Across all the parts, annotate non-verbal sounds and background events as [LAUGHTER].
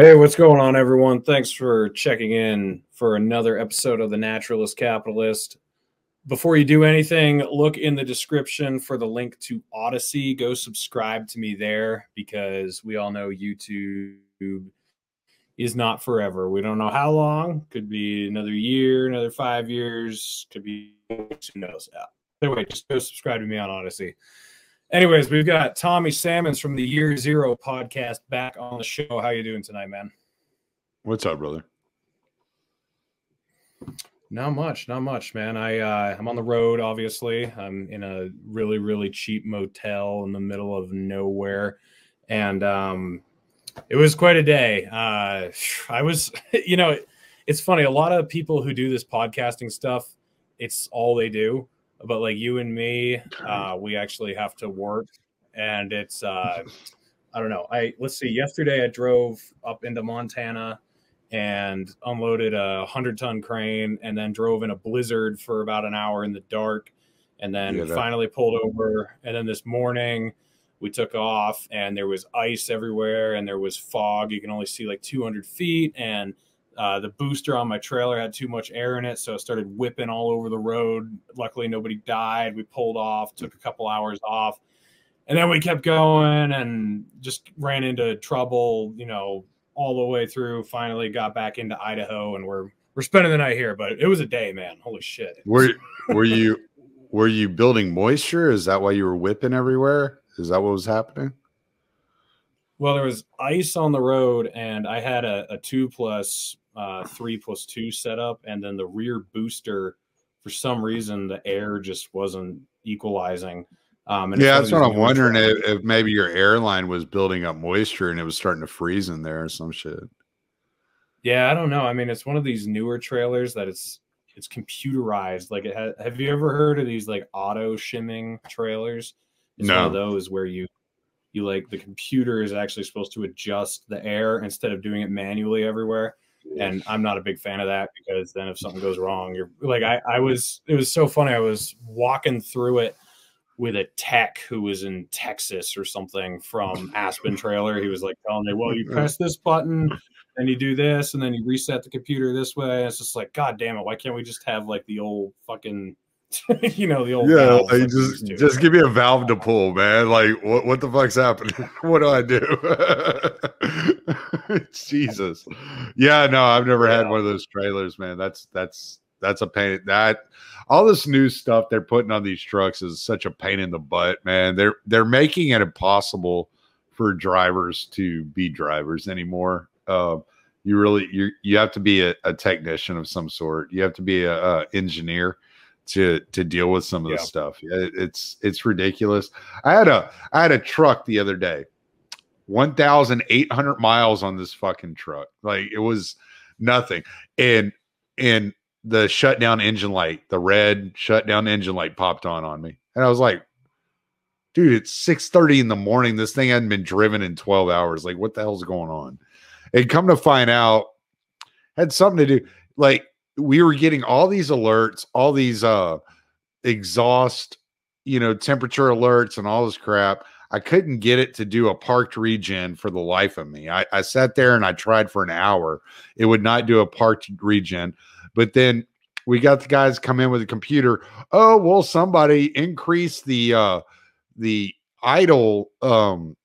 Hey, what's going on, everyone? Thanks for checking in for another episode of The Naturalist Capitalist. Before you do anything, look in the description for the link to Odysee. Go subscribe to me there because we all know YouTube is not forever. We don't know how long. Could be another year, another five years. Could be who knows. Anyway, just go subscribe to me on Odysee. Anyways, we've got Tommy Salmons from the Year Zero podcast back on the show. How you doing tonight, man? What's up, brother? Not much, not much, man. I uh, I'm on the road. Obviously, I'm in a really really cheap motel in the middle of nowhere, and um, it was quite a day. Uh, I was, [LAUGHS] you know, it's funny. A lot of people who do this podcasting stuff, it's all they do but like you and me, uh, we actually have to work, and it's uh, [LAUGHS] I don't know. I let's see. Yesterday, I drove up into Montana and unloaded a hundred ton crane, and then drove in a blizzard for about an hour in the dark, and then yeah, finally pulled over. And then this morning, we took off, and there was ice everywhere, and there was fog. You can only see like 200 feet, and uh, the booster on my trailer had too much air in it, so it started whipping all over the road. Luckily, nobody died. We pulled off, took a couple hours off, and then we kept going and just ran into trouble. You know, all the way through. Finally, got back into Idaho, and we're we're spending the night here. But it was a day, man. Holy shit! Were were you were you building moisture? Is that why you were whipping everywhere? Is that what was happening? Well, there was ice on the road, and I had a, a two plus uh, three plus two setup, and then the rear booster, for some reason, the air just wasn't equalizing. Um, yeah, that's what I'm wondering if, if, maybe your airline was building up moisture and it was starting to freeze in there or some shit. Yeah, I don't know. I mean, it's one of these newer trailers that it's it's computerized. Like, it has, have you ever heard of these like auto shimming trailers? It's no. one of those where you you like the computer is actually supposed to adjust the air instead of doing it manually everywhere and I'm not a big fan of that because then if something goes wrong, you're like I, I was. It was so funny. I was walking through it with a tech who was in Texas or something from [LAUGHS] Aspen Trailer. He was like telling me, "Well, you press this button, [LAUGHS] and you do this, and then you reset the computer this way." And it's just like, God damn it! Why can't we just have like the old fucking [LAUGHS] you know the old yeah like just just give me a valve to pull man. Like what, what the fuck's happening? [LAUGHS] What do i do? [LAUGHS] Jesus. Yeah no i've never yeah. had one of those trailers man. That's that's that's a pain. That all this new stuff they're putting on these trucks is such a pain in the butt man. They're they're making it impossible for drivers to be drivers anymore. Uh, you really you you have to be a, a, technician of some sort. You have to be a, a engineer to to deal with some of yeah. the stuff. It, it's it's ridiculous. I had a I had a truck the other day, one thousand eight hundred miles on this fucking truck. Like it was nothing, and and the shutdown engine light, the red shutdown engine light popped on on me, and I was like, dude, it's six thirty in the morning. This thing hadn't been driven in twelve hours. Like what the hell's going on? And come to find out, had something to do like we were getting all these alerts, all these uh exhaust, you know, temperature alerts and all this crap. I couldn't get it to do a parked regen for the life of me. I, I sat there and I tried for an hour. It would not do a parked regen. But then we got the guys come in with a computer. Oh, well, somebody increase the uh the idle um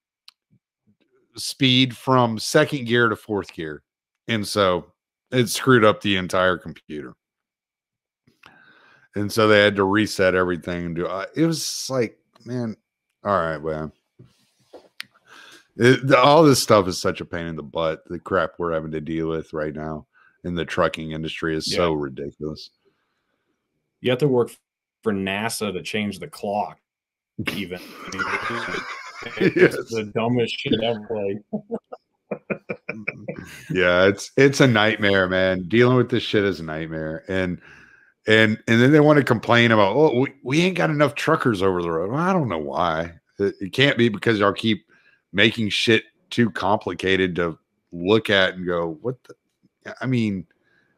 speed from second gear to fourth gear. And so it screwed up the entire computer. And so they had to reset everything and do uh, it was like, man, all right, man. It, all this stuff is such a pain in the butt. The crap we're having to deal with right now in the trucking industry is yeah. so ridiculous. You have to work for NASA to change the clock, even. [LAUGHS] yes. the dumbest shit ever. Like. [LAUGHS] yeah, it's it's a nightmare, man. Dealing with this shit is a nightmare. And and and then they want to complain about, oh, we, we ain't got enough truckers over the road. Well, I don't know why. It, it can't be because y'all keep making shit too complicated to look at and go, what the I mean,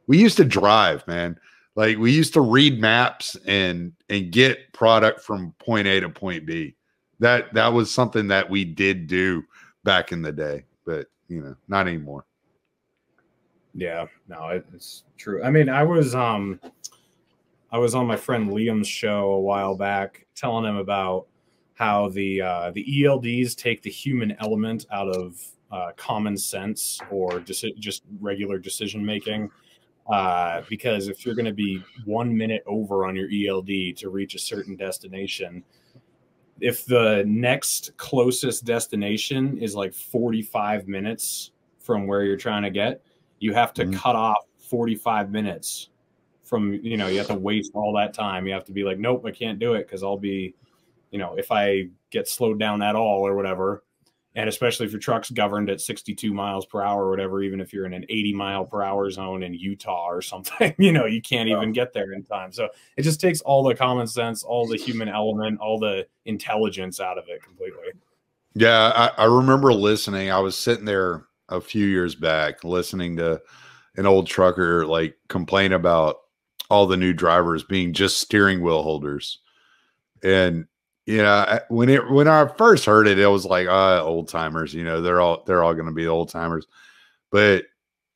we used to drive, man. Like we used to read maps and and get product from point A to point B. That that was something that we did do back in the day, but you know, not anymore. Yeah, no, it's true. I mean, I was um I was on my friend Liam's show a while back telling him about how the uh, the ELDs take the human element out of uh, common sense or deci- just regular decision making. Uh, because if you're going to be one minute over on your ELD to reach a certain destination, if the next closest destination is like 45 minutes from where you're trying to get, you have to mm-hmm. cut off 45 minutes from, you know, you have to waste all that time. You have to be like, nope, I can't do it because I'll be, you know, if I get slowed down at all or whatever, and especially if your truck's governed at 62 miles per hour or whatever even if you're in an 80 mile per hour zone in utah or something [LAUGHS] you know you can't even get there in time so it just takes all the common sense all the human element all the intelligence out of it completely yeah i, I remember listening i was sitting there a few years back listening to an old trucker like complain about all the new drivers being just steering wheel holders and you know, when it when I first heard it, it was like uh old timers, you know, they're all they're all gonna be old timers. But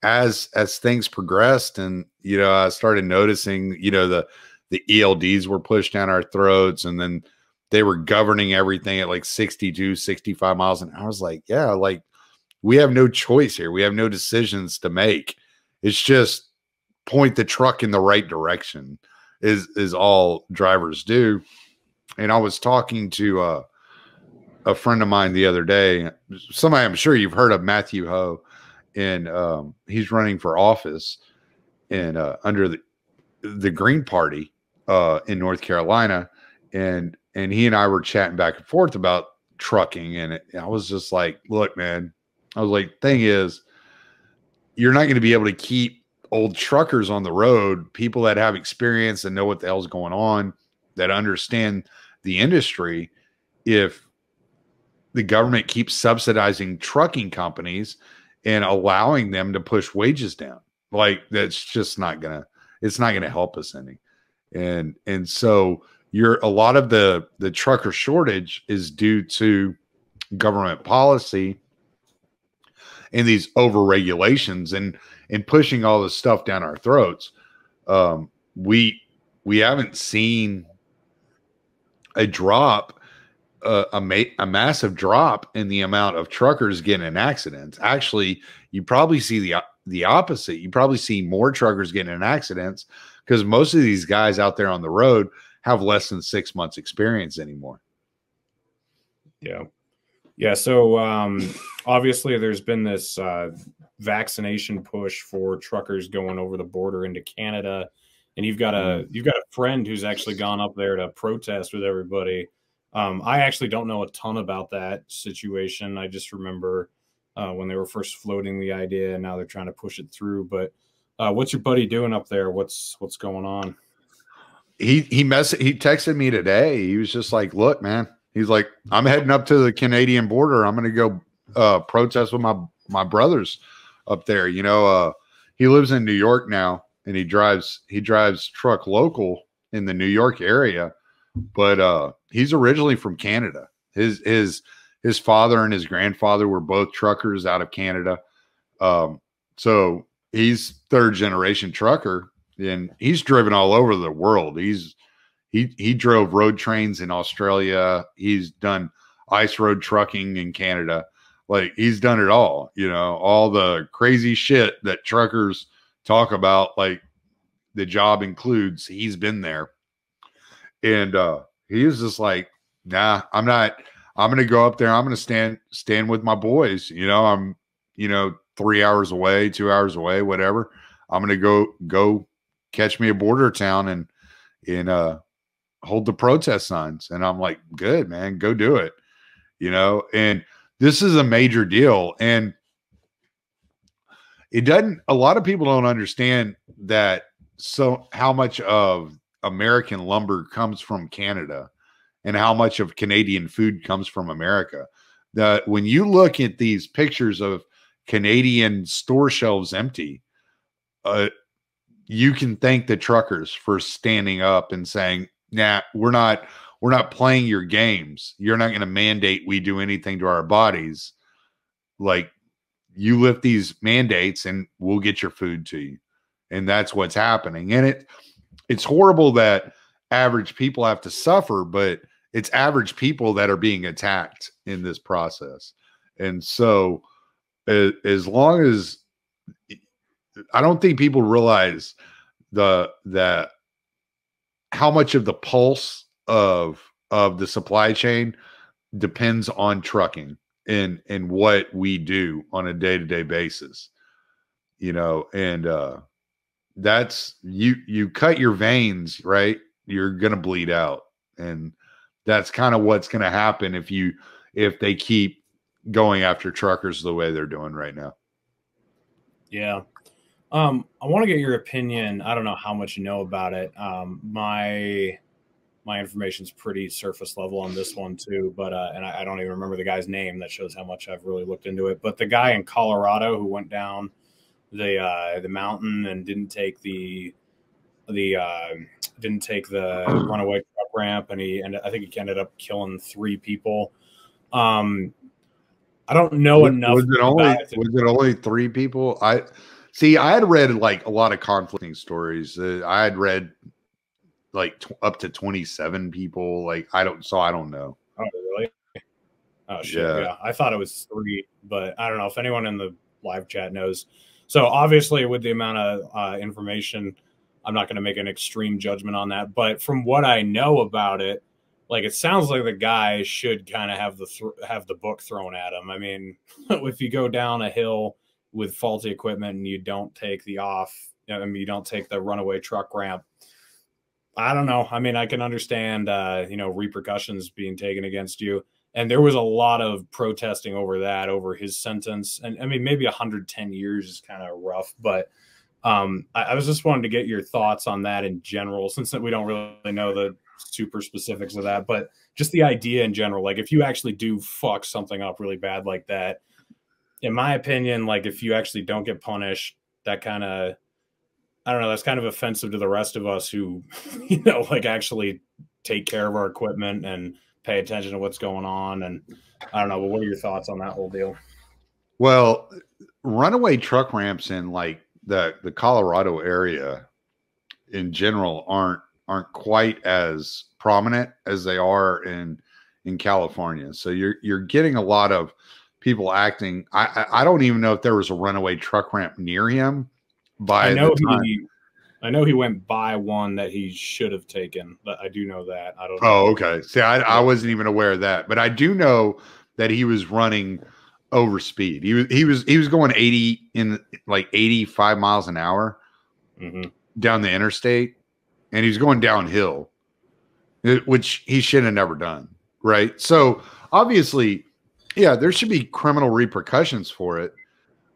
as as things progressed and you know, I started noticing, you know, the the ELDs were pushed down our throats and then they were governing everything at like 62, 65 miles. And I was like, yeah, like we have no choice here. We have no decisions to make. It's just point the truck in the right direction is is all drivers do and I was talking to uh, a friend of mine the other day. Somebody I'm sure you've heard of Matthew Hoh, and um, he's running for office in uh, under the the Green Party uh, in North Carolina, and and he and I were chatting back and forth about trucking, and it, I was just like, "Look, man," I was like, "Thing is, you're not going to be able to keep old truckers on the road, people that have experience and know what the hell's going on, that understand the industry if the government keeps subsidizing trucking companies and allowing them to push wages down. Like that's just not gonna it's not gonna help us any. And and so you're a lot of the the trucker shortage is due to government policy and these over regulations and and pushing all this stuff down our throats. Um, we we haven't seen a drop, a, ma- a massive drop in the amount of truckers getting in accidents. Actually, you probably see the the opposite. You probably see more truckers getting in accidents because most of these guys out there on the road have less than six months experience anymore. Yeah. Yeah. So um, obviously, there's been this uh, vaccination push for truckers going over the border into Canada and you've got a mm-hmm. you've got a friend who's actually gone up there to protest with everybody. Um, I actually don't know a ton about that situation. I just remember uh, when they were first floating the idea, and now they're trying to push it through. But uh, what's your buddy doing up there? What's what's going on? He he mess he texted me today. He was just like, "Look, man." He's like, "I'm heading up to the Canadian border. I'm going to go uh, protest with my my brothers up there." You know, uh, he lives in New York now, and he drives he drives truck local in the New York area, but uh, he's originally from Canada. His his his father and his grandfather were both truckers out of Canada. Um, so he's third generation trucker and he's driven all over the world. He's he he drove road trains in Australia. He's done ice road trucking in Canada. Like he's done it all, you know, all the crazy shit that truckers talk about like the job includes he's been there and uh he was just like nah i'm not i'm gonna go up there i'm gonna stand stand with my boys you know i'm you know three hours away two hours away whatever i'm gonna go go catch me a border town and and uh hold the protest signs and i'm like good man go do it you know and this is a major deal and it doesn't a lot of people don't understand that so how much of american lumber comes from canada and how much of canadian food comes from america. That when you look at these pictures of canadian store shelves empty uh, you can thank the truckers for standing up and saying nah we're not we're not playing your games you're not going to mandate we do anything to our bodies like you lift these mandates and we'll get your food to you. And that's what's happening. And it it's horrible that average people have to suffer, but it's average people that are being attacked in this process. And so as, as long as I don't think people realize the that how much of the pulse of of the supply chain depends on trucking and and what we do on a day-to-day basis you know and uh that's you you cut your veins right? You're gonna bleed out and that's kind of what's gonna happen if you if they keep going after truckers the way they're doing right now. Yeah um i want to get your opinion i don't know how much you know about it um my my information's pretty surface level on this one too, but uh, and I, I, don't even remember the guy's name. That shows how much I've really looked into it. But the guy in Colorado who went down the uh, the mountain and didn't take the the uh, didn't take the [CLEARS THROAT] runaway truck ramp, and he and I think he ended up killing three people. Um, I don't know was, enough. Was it only was it only three people? I see. I had read like a lot of conflicting stories. Uh, I had read like t- up to 27 people. Like I don't, so I don't know. Oh, really? Oh, shit. Yeah. yeah. I thought it was three, but I don't know if anyone in the live chat knows. So obviously, with the amount of uh, information, I'm not going to make an extreme judgment on that. But from what I know about it, like it sounds like the guy should kind of have the th- have the book thrown at him. I mean, [LAUGHS] if you go down a hill with faulty equipment and you don't take the off, I mean, you don't take the runaway truck ramp, I don't know. I mean, I can understand, uh, you know, repercussions being taken against you. And there was a lot of protesting over that, over his sentence. And I mean, maybe 110 years is kind of rough, but um, I, I was just wanting to get your thoughts on that in general, since we don't really know the super specifics of that, but just the idea in general. Like, if you actually do fuck something up really bad like that, in my opinion, like if you actually don't get punished, that kind of I don't know, that's kind of offensive to the rest of us who, [LAUGHS] you know, like actually take care of our equipment and pay attention to what's going on. And I don't know, but what are your thoughts on that whole deal? Well, runaway truck ramps in like the the Colorado area in general aren't aren't quite as prominent as they are in in California. So you're you're getting a lot of people acting. I I don't even know if there was a runaway truck ramp near him by I know he I know he went by one that he should have taken. But I do know that. I don't. Oh, okay. See, I, I wasn't even aware of that, but I do know that he was running over speed. He was he was he was going eighty in like eighty five miles an hour mm-hmm. down the interstate, and he was going downhill, which he should have never done. Right. So obviously, yeah, there should be criminal repercussions for it,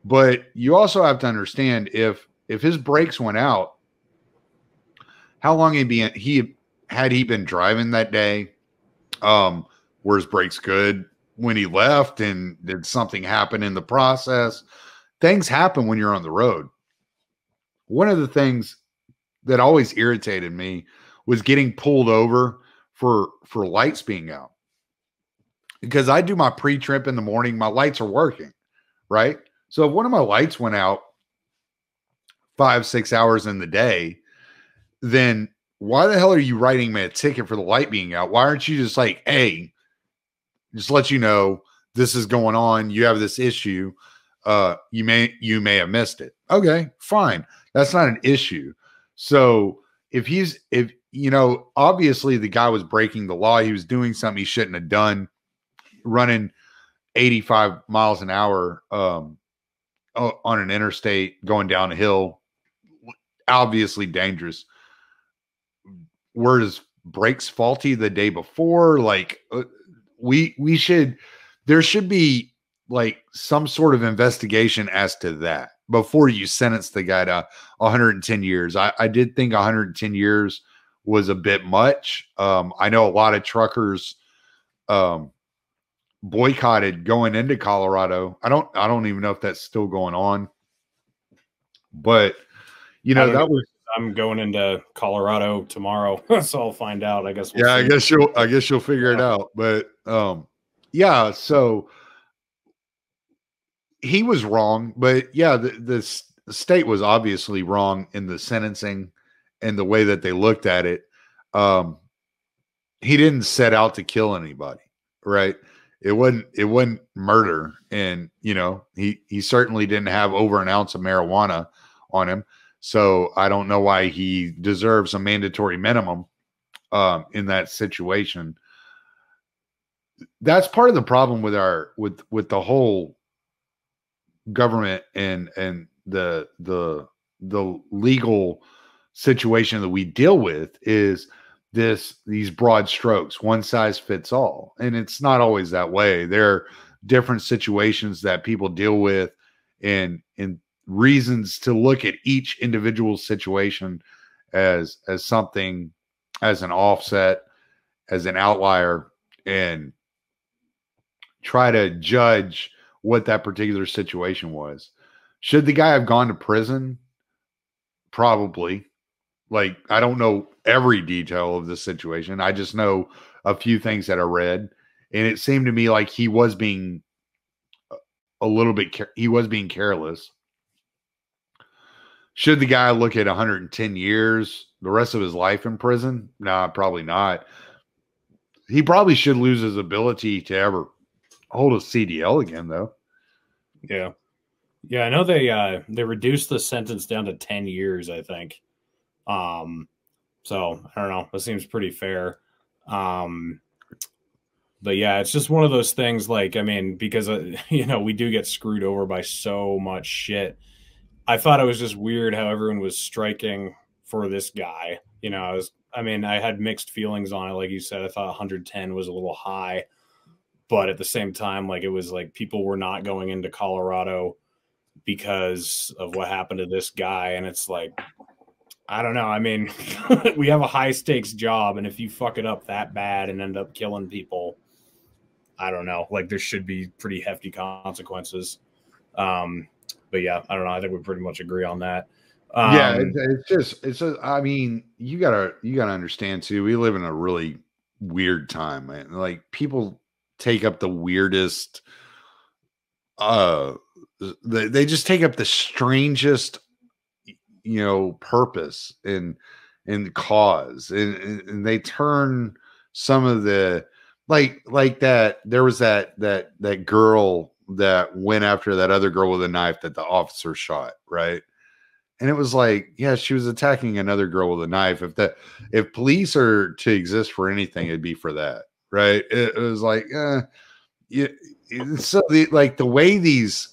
but you also have to understand if if his brakes went out, how long he be he had he been driving that day? Um, were his brakes good when he left? And did something happen in the process? Things happen when you're on the road. One of the things that always irritated me was getting pulled over for for lights being out. Because I do my pre-trip in the morning, my lights are working, right? So if one of my lights went out five, six hours in the day, then why the hell are you writing me a ticket for the light being out? Why aren't you just like, hey, just let you know this is going on. You have this issue. Uh, you may you may have missed it. Okay, fine. That's not an issue. So if he's if you know, obviously the guy was breaking the law. He was doing something he shouldn't have done, running 85 miles an hour um, on an interstate going down a hill obviously dangerous. Were his brakes faulty the day before? Like uh, we we should there should be like some sort of investigation as to that before you sentence the guy to 110 years. I, I did think 110 years was a bit much. Um, I know a lot of truckers um, boycotted going into Colorado. I don't I don't even know if that's still going on. But you know, that was I'm going into Colorado tomorrow, [LAUGHS] so I'll find out. I guess. We'll yeah, see. I guess you'll. I guess you'll figure it out. But um, yeah. So he was wrong, but yeah, the, the state was obviously wrong in the sentencing and the way that they looked at it. Um, he didn't set out to kill anybody, right? It wasn't it wasn't murder, and you know he he certainly didn't have over an ounce of marijuana on him. So I don't know why he deserves a mandatory minimum um, in that situation. That's part of the problem with our with with the whole government and and the the the legal situation that we deal with is this these broad strokes one size fits all. And it's not always that way. There are different situations that people deal with and and reasons to look at each individual situation as as something as an offset as an outlier and try to judge what that particular situation was. Should the guy have gone to prison? Probably like I don't know every detail of the situation. I just know a few things that I read, and it seemed to me like he was being a little bit he was being careless. Should the guy look at 110 years, the rest of his life in prison? Nah, probably not. He probably should lose his ability to ever hold a CDL again, though. Yeah, yeah. I know they uh they reduced the sentence down to 10 years. I think. Um, so I don't know. That seems pretty fair. Um, but yeah, it's just one of those things. Like, I mean, because uh, [LAUGHS] you know we do get screwed over by so much shit. I thought it was just weird how everyone was striking for this guy. You know, I was. I mean, I had mixed feelings on it. Like you said, I thought 110 was a little high, but at the same time, like it was like people were not going into Colorado because of what happened to this guy, and it's like I don't know. I mean, [LAUGHS] we have a high stakes job, and if you fuck it up that bad and end up killing people, I don't know. Like there should be pretty hefty consequences. Um, but yeah, I don't know. I think we pretty much agree on that. Um, yeah, it, it's just it's. A, I mean, you gotta you gotta understand too. We live in a really weird time, man. Like people take up the weirdest. Uh, they, they just take up the strangest you know purpose and and cause and, and they turn some of the like like that there was that that that girl that went after that other girl with a knife that the officer shot right? And it was like yeah she was attacking another girl with a knife. If that if police are to exist for anything it'd be for that right? It, it was like uh yeah so the like the way these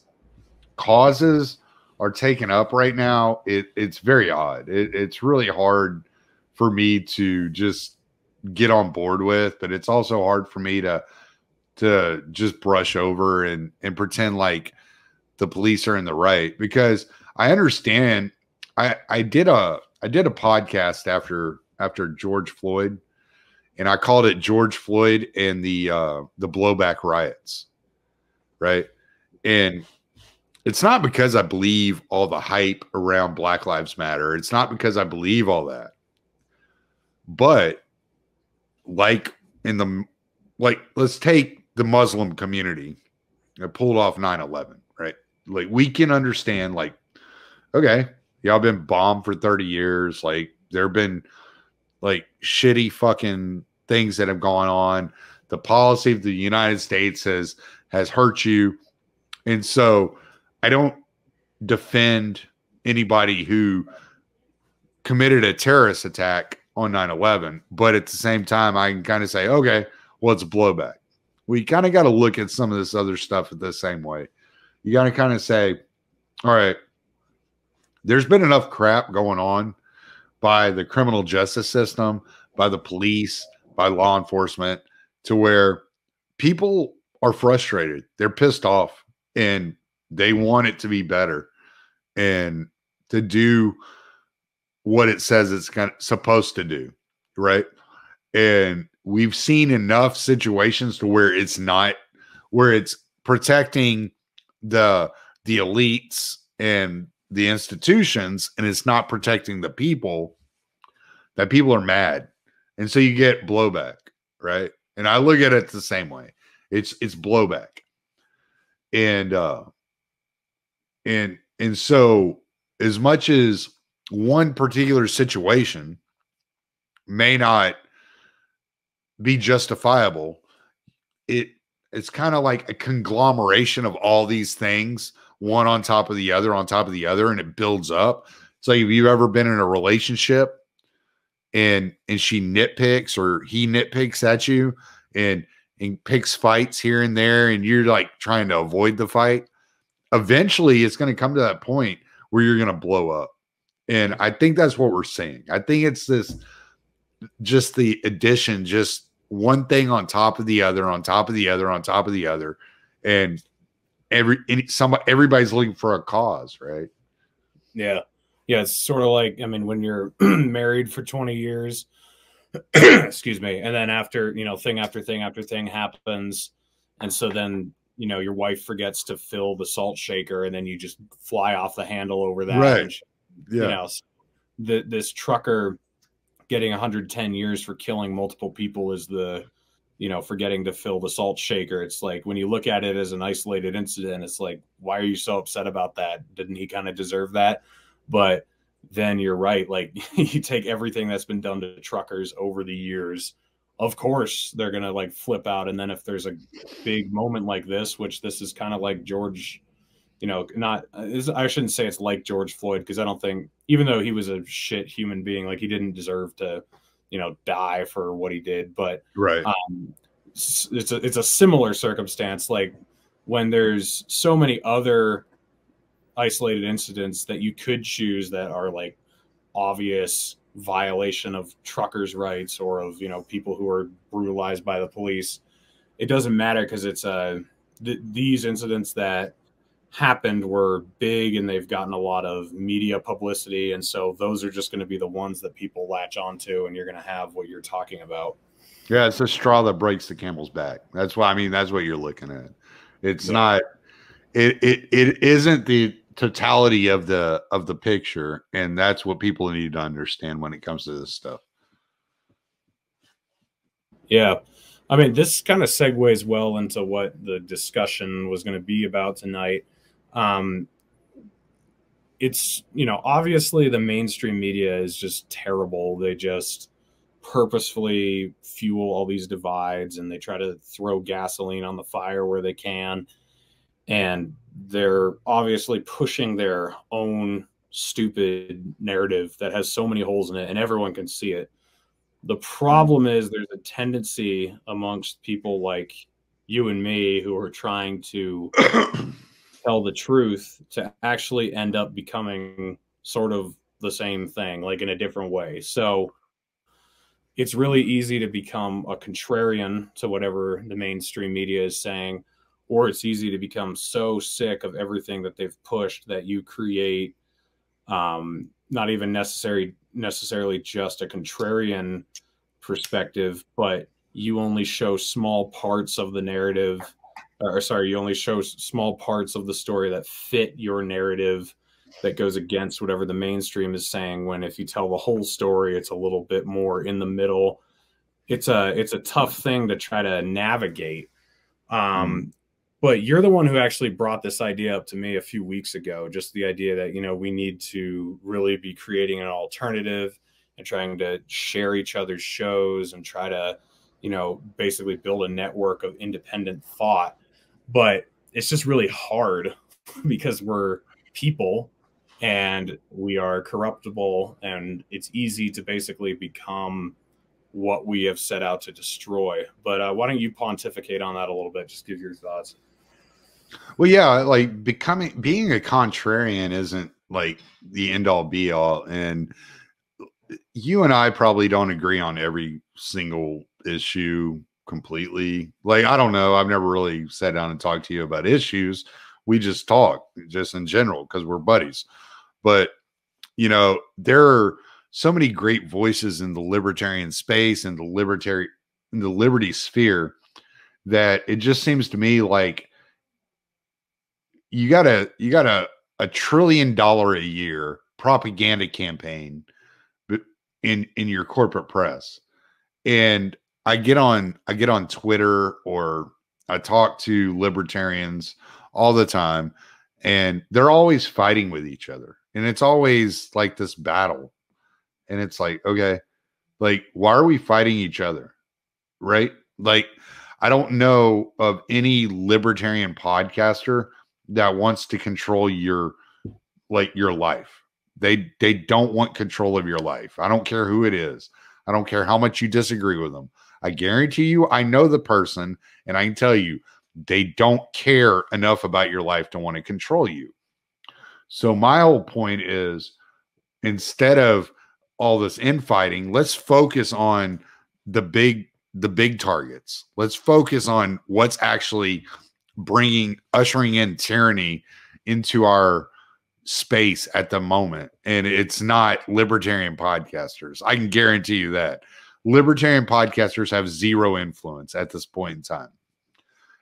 causes are taken up right now, it it's very odd. It, it's really hard for me to just get on board with, but it's also hard for me to to just brush over and and pretend like the police are in the right because I understand. I I did a I did a podcast after after George Floyd, and I called it George Floyd and the uh, the blowback riots, right? And it's not because I believe all the hype around Black Lives Matter. It's not because I believe all that. But like in the like let's take the Muslim community that pulled off 9/11, right? Like we can understand like okay, y'all been bombed for 30 years, like there've been like shitty fucking things that have gone on. The policy of the United States has has hurt you. And so I don't defend anybody who committed a terrorist attack on 9-11 but at the same time i can kind of say okay well it's blowback. We kind of got to look at some of this other stuff the same way. You got to kind of say all right there's been enough crap going on by the criminal justice system by the police by law enforcement to where people are frustrated. They're pissed off and they want it to be better and to do what it says it's kind of supposed to do, right? And we've seen enough situations to where it's not where it's protecting the the elites and the institutions and it's not protecting the people that people are mad. And so you get blowback, right? And I look at it the same way. It's it's blowback. And uh and and so as much as one particular situation may not be justifiable it it's kind of like a conglomeration of all these things one on top of the other on top of the other and it builds up. It's like if you've ever been in a relationship and and she nitpicks or he nitpicks at you and and picks fights here and there and you're like trying to avoid the fight eventually it's going to come to that point where you're going to blow up. And i think that's what we're seeing. I think it's this just the addition just one thing on top of the other on top of the other on top of the other and every some everybody's looking for a cause right? Yeah. Yeah it's sort of like i mean when you're [CLEARS THROAT] married for 20 years [CLEARS THROAT] excuse me and then after you know thing after thing after thing happens and so then you know your wife forgets to fill the salt shaker and then you just fly off the handle over that. Right. She, yeah. you know the, this trucker getting 110 years for killing multiple people is the you know forgetting to fill the salt shaker. It's like when you look at it as an isolated incident it's like why are you so upset about that? Didn't he kind of deserve that? But then you're right like [LAUGHS] you take everything that's been done to truckers over the years of course they're going to like flip out and then if there's a big moment like this which this is kind of like george you know not i shouldn't say it's like george floyd because i don't think even though he was a shit human being like he didn't deserve to you know die for what he did but right. um, it's a it's a similar circumstance like when there's so many other isolated incidents that you could choose that are like obvious violation of truckers rights or of you know people who are brutalized by the police. It doesn't matter because it's uh th- these incidents that happened were big and they've gotten a lot of media publicity. And so those are just going to be the ones that people latch onto and you're going to have what you're talking about. Yeah it's the straw that breaks the camel's back. That's why i mean that's what you're looking at. It's Yeah. not it, it it isn't the totality of the of the picture and that's what people need to understand when it comes to this stuff Yeah. I mean, this kind of segues well into what the discussion was going to be about tonight. Um, it's, you know, obviously the mainstream media is just terrible. They just purposefully fuel all these divides and they try to throw gasoline on the fire where they can. And they're obviously pushing their own stupid narrative that has so many holes in it and everyone can see it. The problem is there's a tendency amongst people like you and me who are trying to [COUGHS] tell the truth to actually end up becoming sort of the same thing, like in a different way. So it's really easy to become a contrarian to whatever the mainstream media is saying, or it's easy to become so sick of everything that they've pushed that you create um, not even necessary necessarily just a contrarian perspective, but you only show small parts of the narrative, or sorry, you only show small parts of the story that fit your narrative that goes against whatever the mainstream is saying. When if you tell the whole story, it's a little bit more in the middle. It's a it's a tough thing to try to navigate. Um, but you're the one who actually brought this idea up to me a few weeks ago just the idea that you know we need to really be creating an alternative and trying to share each other's shows and try to you know basically build a network of independent thought. But it's just really hard [LAUGHS] because we're people and we are corruptible and it's easy to basically become what we have set out to destroy. But uh, why don't you pontificate on that a little bit? Just give your thoughts Well, yeah, like becoming being a contrarian isn't like the end all be all. And you and I probably don't agree on every single issue completely. Like, I don't know. I've never really sat down and talked to you about issues. We just talk just in general because we're buddies. But, you know, there are so many great voices in the libertarian space and the libertarian the liberty sphere that it just seems to me like you got a you got a a trillion dollar a year propaganda campaign in in your corporate press. And i get on i get on twitter or i talk to libertarians all the time and they're always fighting with each other and it's always like this battle. And it's like okay like why are we fighting each other? Right? Like i don't know of any libertarian podcaster that wants to control your like your life. They they don't want control of your life. I don't care who it is. I don't care how much you disagree with them. I guarantee you i know the person and i can tell you they don't care enough about your life to want to control you. So my whole point is instead of all this infighting, let's focus on the big the big targets. Let's focus on what's actually bringing ushering in tyranny into our space at the moment and it's not libertarian podcasters. I can guarantee you that. Libertarian podcasters have zero influence at this point in time.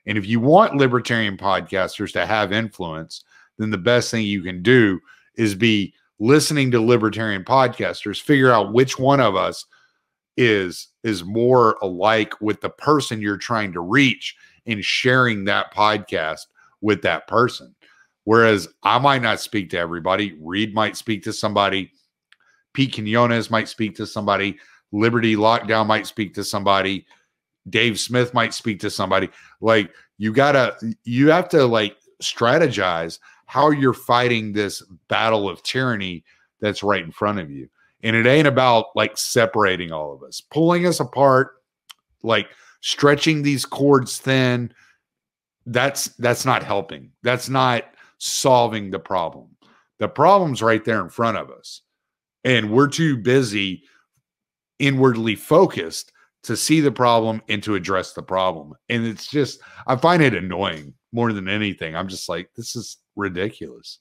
And if you want libertarian podcasters to have influence, then the best thing you can do is be listening to libertarian podcasters, figure out which one of us is is more alike with the person you're trying to reach and sharing that podcast with that person. Whereas I might not speak to everybody, Reed might speak to somebody, Pete Quinones might speak to somebody, Liberty Lockdown might speak to somebody, Dave Smith might speak to somebody. Like you gotta, you have to like strategize how you're fighting this battle of tyranny that's right in front of you. And it ain't about like separating all of us, pulling us apart, like stretching these cords thin. That's that's not helping. That's not solving the problem. The problem's right there in front of us. And we're too busy inwardly focused to see the problem and to address the problem. And it's just I find it annoying more than anything. I'm just like this is ridiculous.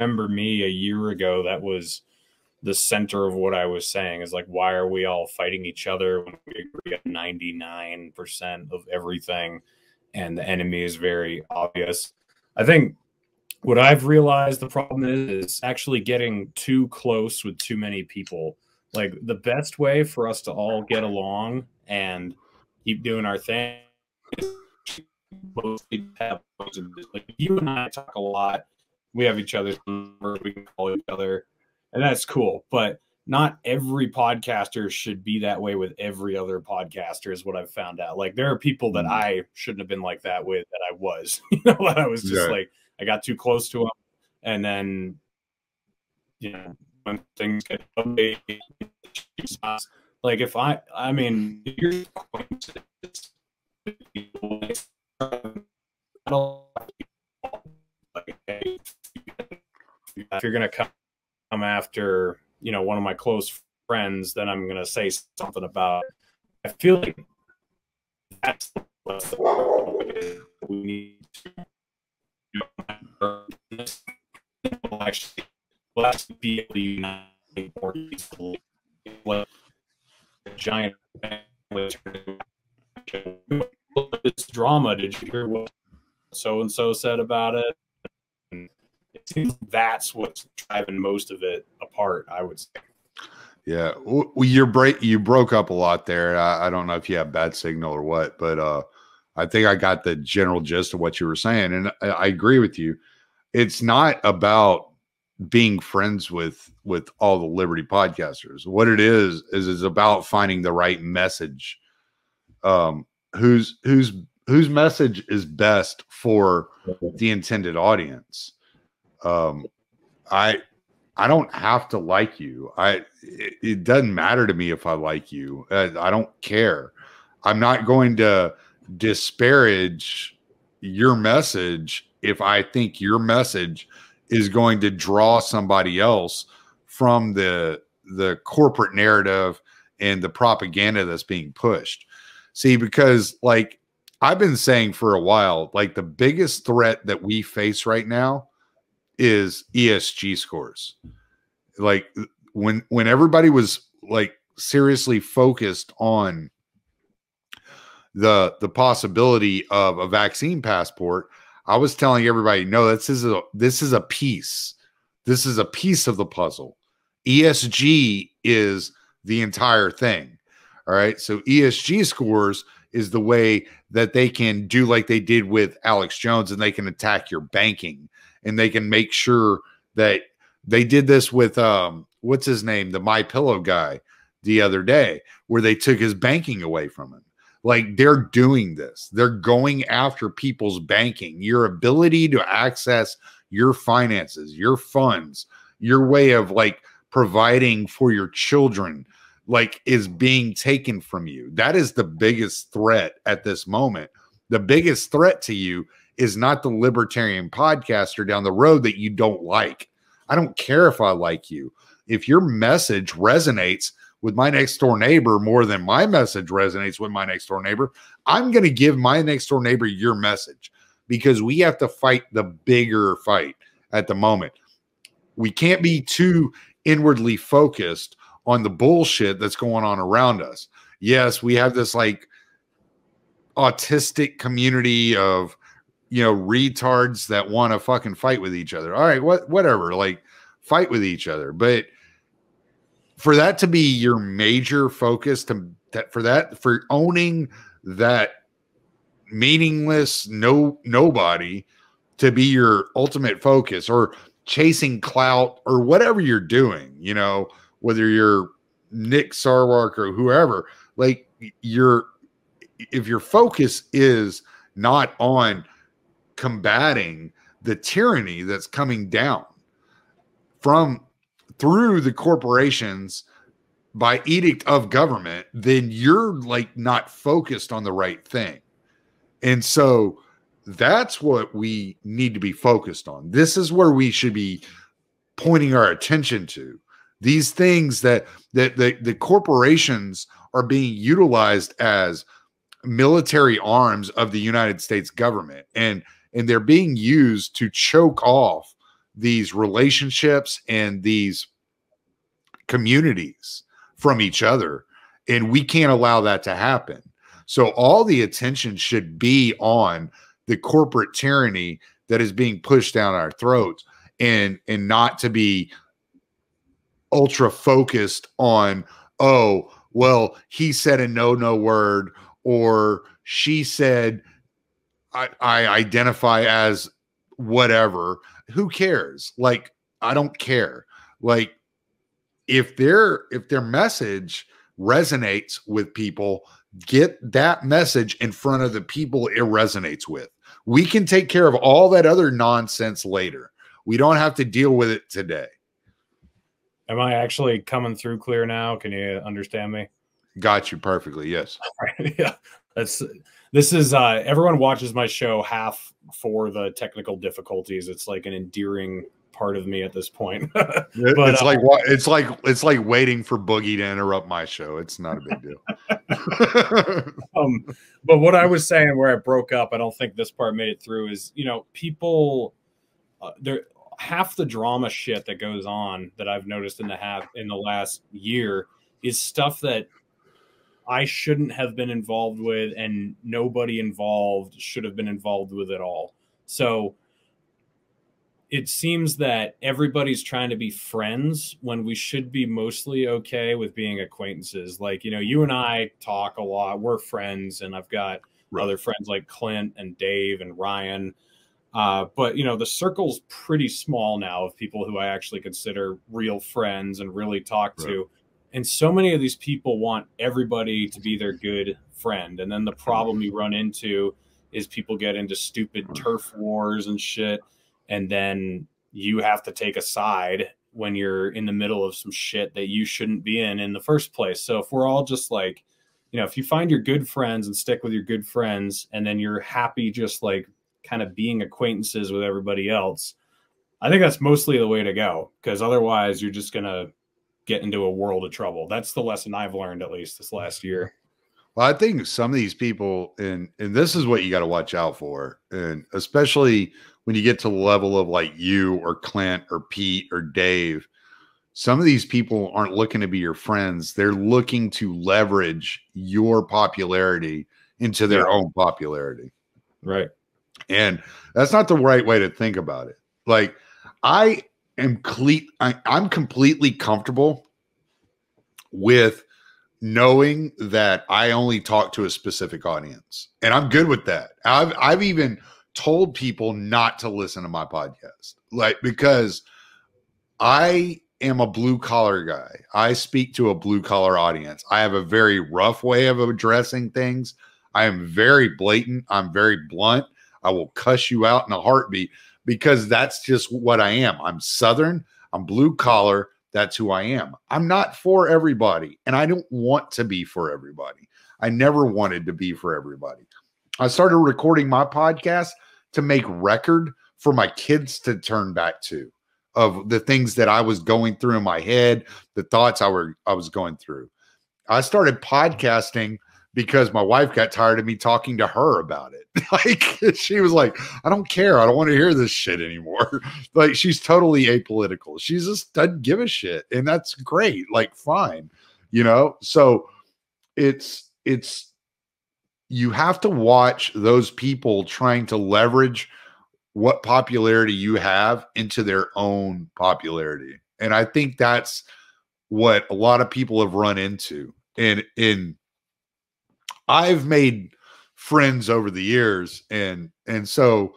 Remember me a year ago, that was the center of what I was saying is like, why are we all fighting each other when we agree on 99% of everything and the enemy is very obvious? I think what I've realized the problem is, is actually getting too close with too many people. Like the best way for us to all get along and keep doing our thing. Mostly have like you and I talk a lot. We have each other's numbers. We can call each other, and that's cool. But not every podcaster should be that way with every other podcaster. Is what I've found out. Like there are people that mm. I shouldn't have been like that with. That I was. [LAUGHS] You know, that I was just yeah. like I got too close to them, and then you know when things get [LAUGHS] like if I, I mean, you're [LAUGHS] if you're gonna come after, you know, one of my close friends, then I'm gonna say something about. I feel like that's what we need to actually, we'll actually be able to unite more easily giant this drama. Did you hear what so and so said about it? And it seems that's what's driving most of it apart. I would say. Yeah, well, you're break you broke up a lot there. I, I don't know if you have bad signal or what, but uh, I think I got the general gist of what you were saying, and I, I agree with you. It's not about being friends with with all the liberty podcasters what it is is is about finding the right message um whose whose whose message is best for the intended audience um i i don't have to like you. I it, it doesn't matter to me if i like you. I, I don't care. I'm not going to disparage your message if i think your message is going to draw somebody else from the the corporate narrative and the propaganda that's being pushed. See, because like I've been saying for a while, like the biggest threat that we face right now is ESG scores. Like when when everybody was like seriously focused on the the possibility of a vaccine passport, I was telling everybody, no, this is a this is a piece. This is a piece of the puzzle. ESG is the entire thing. All right. So ESG scores is the way that they can do like they did with Alex Jones and they can attack your banking and they can make sure that they did this with um what's his name? The my pillow guy the other day where they took his banking away from him. Like they're doing this. They're going after people's banking. Your ability to access your finances your funds your way of like providing for your children like is being taken from you. That is the biggest threat at this moment. The biggest threat to you is not the libertarian podcaster down the road that you don't like I don't care if I like you. If your message resonates with my next door neighbor more than my message resonates with my next door neighbor, I'm going to give my next door neighbor your message because we have to fight the bigger fight at the moment. We can't be too inwardly focused on the bullshit that's going on around us. Yes, we have this like autistic community of you know retards that want to fucking fight with each other. All right, what whatever, like fight with each other, but for that to be your major focus to that for that for owning that meaningless no nobody to be your ultimate focus or chasing clout or whatever you're doing, you know, whether you're Nick Sarwark or whoever, like your if your focus is not on combating the tyranny that's coming down from through the corporations by edict of government, then you're like not focused on the right thing. And so that's what we need to be focused on. This is where we should be pointing our attention to. These things that that the, the corporations are being utilized as military arms of the United States government. And and they're being used to choke off these relationships and these communities from each other and we can't allow that to happen. So all the attention should be on the corporate tyranny that is being pushed down our throats and and not to be ultra focused on oh well he said a no no word or she said I, I identify as whatever. Who cares? Like, I don't care. Like, if their if their message resonates with people, get that message in front of the people it resonates with. We can take care of all that other nonsense later. We don't have to deal with it today. Am I actually coming through clear now? Can you understand me? Got you perfectly. Yes. [LAUGHS] yeah. That's this is uh, everyone watches my show half for the technical difficulties. It's like an endearing part of me at this point. [LAUGHS] but, it's uh, like it's like it's like waiting for Boogie to interrupt my show. It's not a big deal. [LAUGHS] um, but what I was saying, where I broke up, I don't think this part made it through. Is you know people uh, there half the drama shit that goes on that I've noticed in the half in the last year is stuff that I shouldn't have been involved with, and nobody involved should have been involved with at all. So it seems that everybody's trying to be friends when we should be mostly okay with being acquaintances. Like, you know, you and I talk a lot, we're friends, and I've got right. other friends like Clint and Dave and Ryan. Uh, but you know the circle's pretty small now of people who I actually consider real friends and really talk right. to and so many of these people want everybody to be their good friend. And then the problem you run into is people get into stupid turf wars and shit. And then you have to take a side when you're in the middle of some shit that you shouldn't be in in the first place. So if we're all just like you know if you find your good friends and stick with your good friends and then you're happy just like kind of being acquaintances with everybody else i think that's mostly the way to go. Because otherwise you're just going to get into a world of trouble. That's the lesson I've learned at least this last year. Well, I think some of these people, and and this is what you got to watch out for, and especially when you get to the level of like you or Clint or Pete or Dave, some of these people aren't looking to be your friends. They're looking to leverage your popularity into their yeah. own popularity. Right. And that's not the right way to think about it. Like I am complete I, I'm completely comfortable with knowing that I only talk to a specific audience. And I'm good with that. I've I've even told people not to listen to my podcast. Like because I am a blue collar guy. I speak to a blue collar audience. I have a very rough way of addressing things. I am very blatant. I'm very blunt. I will cuss you out in a heartbeat because that's just what I am. I'm Southern. I'm blue collar. That's who I am. I'm not for everybody, and I don't want to be for everybody. I never wanted to be for everybody. I started recording my podcast to make record for my kids to turn back to of the things that I was going through in my head, the thoughts I were I was going through. I started podcasting because my wife got tired of me talking to her about it. [LAUGHS] like she was like, I don't care. I don't want to hear this shit anymore. [LAUGHS] like she's totally apolitical. She just doesn't give a shit. And that's great. Like, fine. You know? So it's it's you have to watch those people trying to leverage what popularity you have into their own popularity. And I think that's what a lot of people have run into. And in I've made friends over the years and and so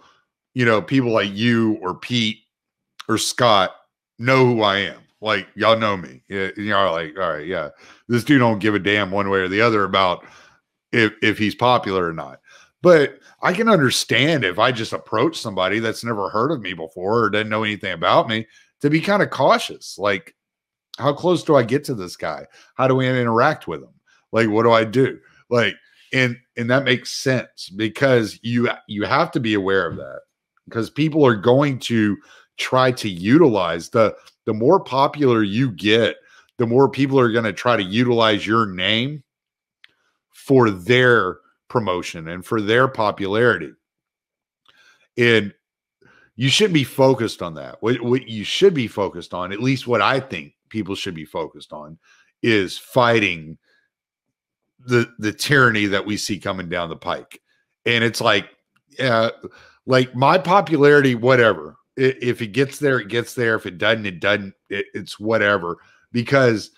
you know people like you or Pete or Scott know who I am. Like y'all know me. Know, like all right, yeah, this dude don't give a damn one way or the other about if if he's popular or not. But I can understand if I just approach somebody that's never heard of me before or doesn't know anything about me to be kind of cautious. Like, how close do I get to this guy? How do we interact with him? Like, what do I do? Like, and and that makes sense because you you have to be aware of that because people are going to try to utilize the the more popular you get the more people are going to try to utilize your name for their promotion and for their popularity. And you shouldn't be focused on that. What, what you should be focused on at least what i think people should be focused on is fighting the the tyranny that we see coming down the pike. And it's like, yeah, like my popularity, whatever. If it gets there, it gets there. If it doesn't, it doesn't. It, it's whatever because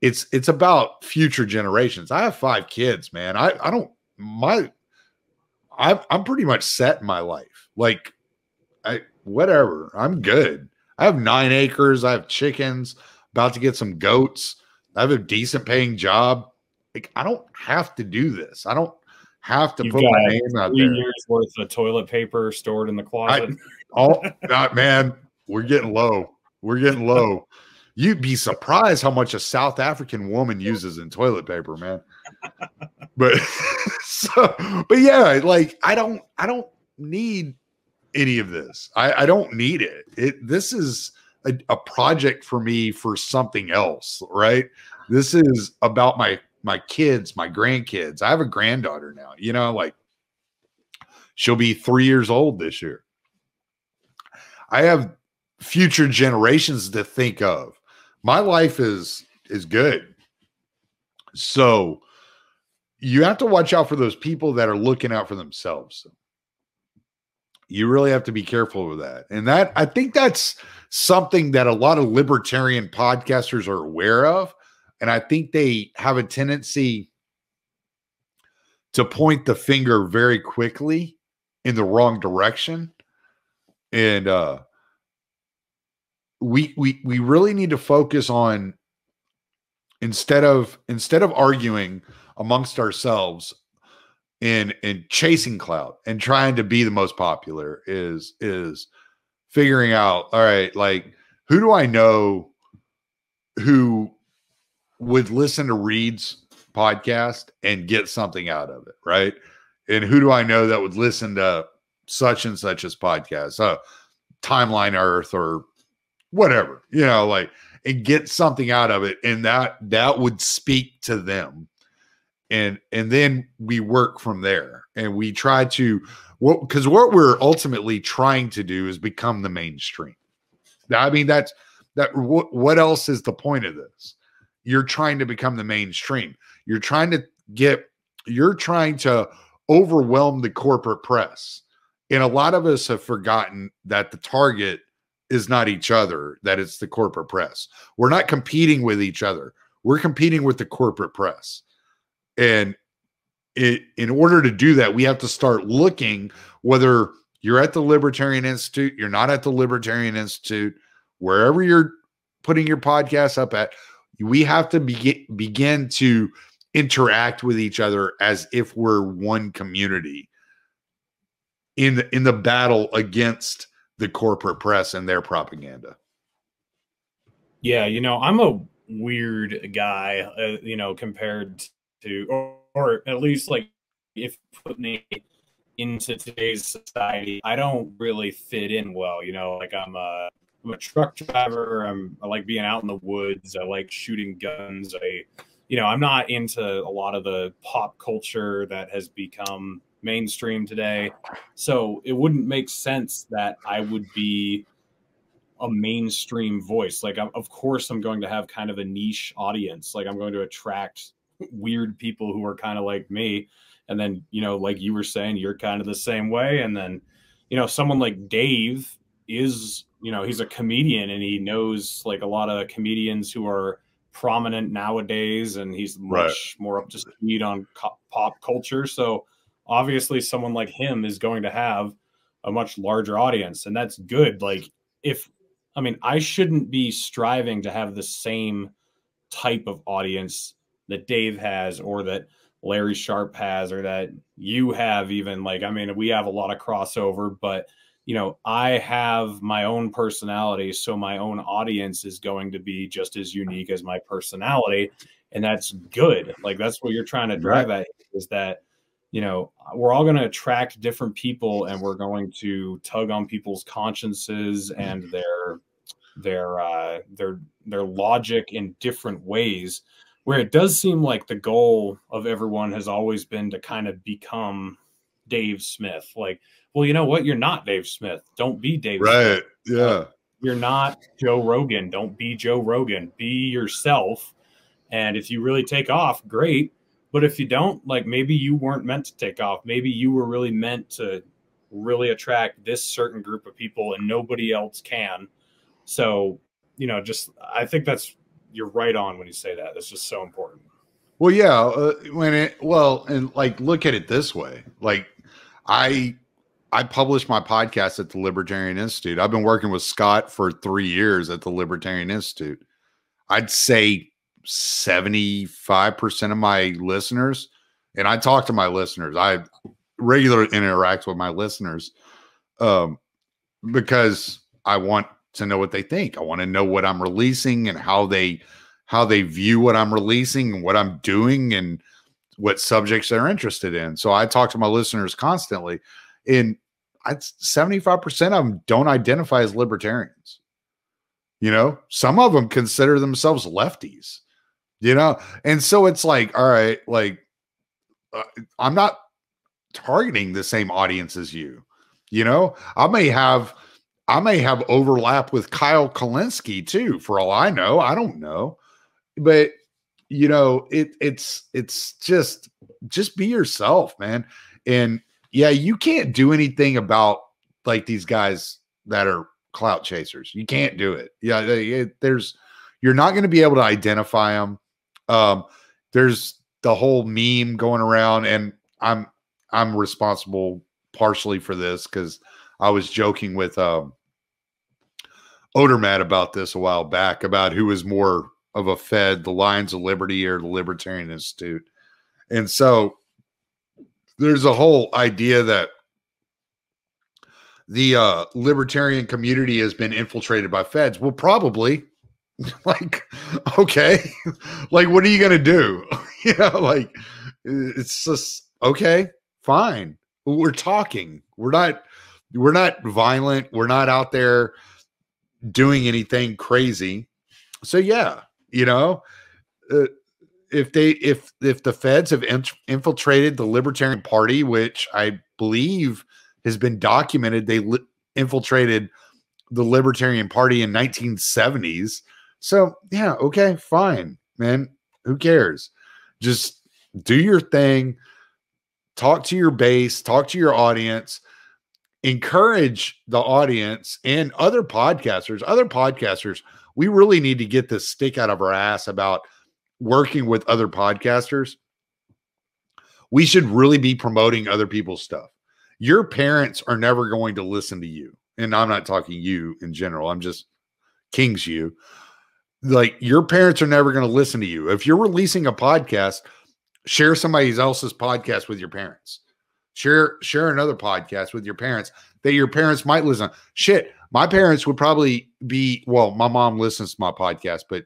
it's it's about future generations. I have five kids, man. I I don't my I'm I'm pretty much set in my life. Like I whatever. I'm good. I have nine acres. I have chickens. About to get some goats. I have a decent paying job like I don't have to do this. I don't have to You've put my name out there. Years worth of toilet paper stored in the closet. I, oh, not man, we're getting low. We're getting low. You'd be surprised how much a South African woman uses in toilet paper, man. But [LAUGHS] so, but yeah, like I don't, I don't need any of this. I, I don't need it. It this is a, a project for me for something else, right? This is about my my kids, my grandkids. I have a granddaughter now, you know, like she'll be three years old this year. I have future generations to think of. My life is is good. So you have to watch out for those people that are looking out for themselves. You really have to be careful with that. And that I think that's something that a lot of libertarian podcasters are aware of and I think they have a tendency to point the finger very quickly in the wrong direction. And uh we we we really need to focus on instead of instead of arguing amongst ourselves in in chasing clout and trying to be the most popular is is figuring out all right like who do i know who would listen to Reed's podcast and get something out of it, right? And who do I know that would listen to such and such as podcast, uh, Timeline Earth or whatever, you know, like and get something out of it, and that that would speak to them, and and then we work from there, and we try to what because what we're ultimately trying to do is become the mainstream. I mean, that's that. What, what else is the point of this? You're trying to become the mainstream. You're trying to get, you're trying to overwhelm the corporate press. And a lot of us have forgotten that the target is not each other, that it's the corporate press. We're not competing with each other. we're competing with the corporate press. And it, in order to do that, we have to start looking whether you're at the Libertarian Institute, you're not at the Libertarian Institute, wherever you're putting your podcast up at, we have to begin begin to interact with each other as if we're one community in the, in the battle against the corporate press and their propaganda. Yeah, you know, I'm a weird guy, uh, you know, compared to, or, or at least like if put me into today's society, I don't really fit in well. You know, like I'm a, I'm a truck driver. I'm I like being out in the woods. I like shooting guns. I, you know, I'm not into a lot of the pop culture that has become mainstream today. So it wouldn't make sense that I would be a mainstream voice. Like, of course, I'm going to have kind of a niche audience. Like, I'm going to attract weird people who are kind of like me. And then, you know, like you were saying, you're kind of the same way. And then, you know, someone like Dave is, you know, he's a comedian and he knows like a lot of comedians who are prominent nowadays. And he's much right. more up to speed on pop culture. So obviously, someone like him is going to have a much larger audience. And that's good. Like, if I mean, I shouldn't be striving to have the same type of audience that Dave has or that Larry Sharpe has or that you have even like I mean we have a lot of crossover but you know I have my own personality so my own audience is going to be just as unique as my personality and that's good like that's what you're trying to drive right. at is that you know we're all going to attract different people and we're going to tug on people's consciences and their their uh, their their logic in different ways where it does seem like the goal of everyone has always been to kind of become Dave Smith. Like well you know what? You're not Dave Smith. Don't be Dave right. Smith. yeah you're not Joe Rogan. Don't be Joe Rogan. Be yourself. And if you really take off great. But if you don't like maybe you weren't meant to take off. Maybe you were really meant to really attract this certain group of people and nobody else can. So, you know, just I think that's you're right on when you say that. It's just so important. Well, yeah, uh, when it well, and like look at it this way. Like I I published my podcast at the Libertarian Institute. I've been working with Scott for 3 years at the Libertarian Institute. I'd say 75% of my listeners and I talk to my listeners. I regularly interact with my listeners um because I want to know what they think. I want to know what I'm releasing and how they how they view what I'm releasing and what I'm doing and what subjects they're interested in. So I talk to my listeners constantly. And I 75% of them don't identify as libertarians. You know, some of them consider themselves lefties. You know, and so it's like, all right, like uh, I'm not targeting the same audience as you. You know, I may have I may have overlap with Kyle Kulinski too, for all I know. I don't know. But you know, it it's it's just just be yourself, man. And yeah, you can't do anything about like these guys that are clout chasers. You can't do it. Yeah, it, there's you're not going to be able to identify them. Um, there's the whole meme going around, and I'm I'm responsible partially for this because I was joking with um, Odermatt about this a while back about who was more of a Fed, the Lions of Liberty or the Libertarian Institute. And so there's a whole idea that the uh, libertarian community has been infiltrated by feds. Well, probably. [LAUGHS] like, okay, [LAUGHS] like, what are you going to do? [LAUGHS] you know, like, it's just okay, fine. We're talking. We're not we're not violent. We're not out there doing anything crazy. So yeah, you know, uh, if they if if the feds have in- infiltrated the Libertarian Party, which I believe has been documented, they li- infiltrated the Libertarian Party in 1970s. So yeah, okay, fine, man. Who cares? Just do your thing. Talk to your base. Talk to your audience encourage the audience and other podcasters, other podcasters, we really need to get this stick out of our ass about working with other podcasters, we should really be promoting other people's stuff. Your parents are never going to listen to you. And I'm not talking you in general. I'm just King's you. Like your parents are never going to listen to you. If you're releasing a podcast, share somebody else's podcast with your parents. Share share another podcast with your parents that your parents might listen. Shit, my parents would probably be well, my mom listens to my podcast, but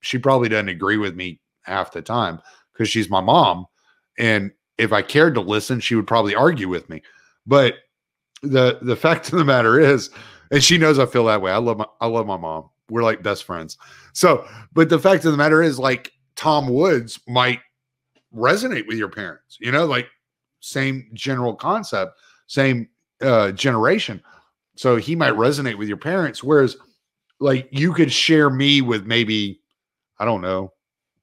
she probably doesn't agree with me half the time because she's my mom. And if I cared to listen, she would probably argue with me. But the the fact of the matter is, and she knows I feel that way. I love my I love my mom. We're like best friends. So, but the fact of the matter is, like Tom Woods might resonate with your parents. You know, like same general concept, same uh, generation. So he might resonate with your parents. Whereas, like, you could share me with maybe, I don't know,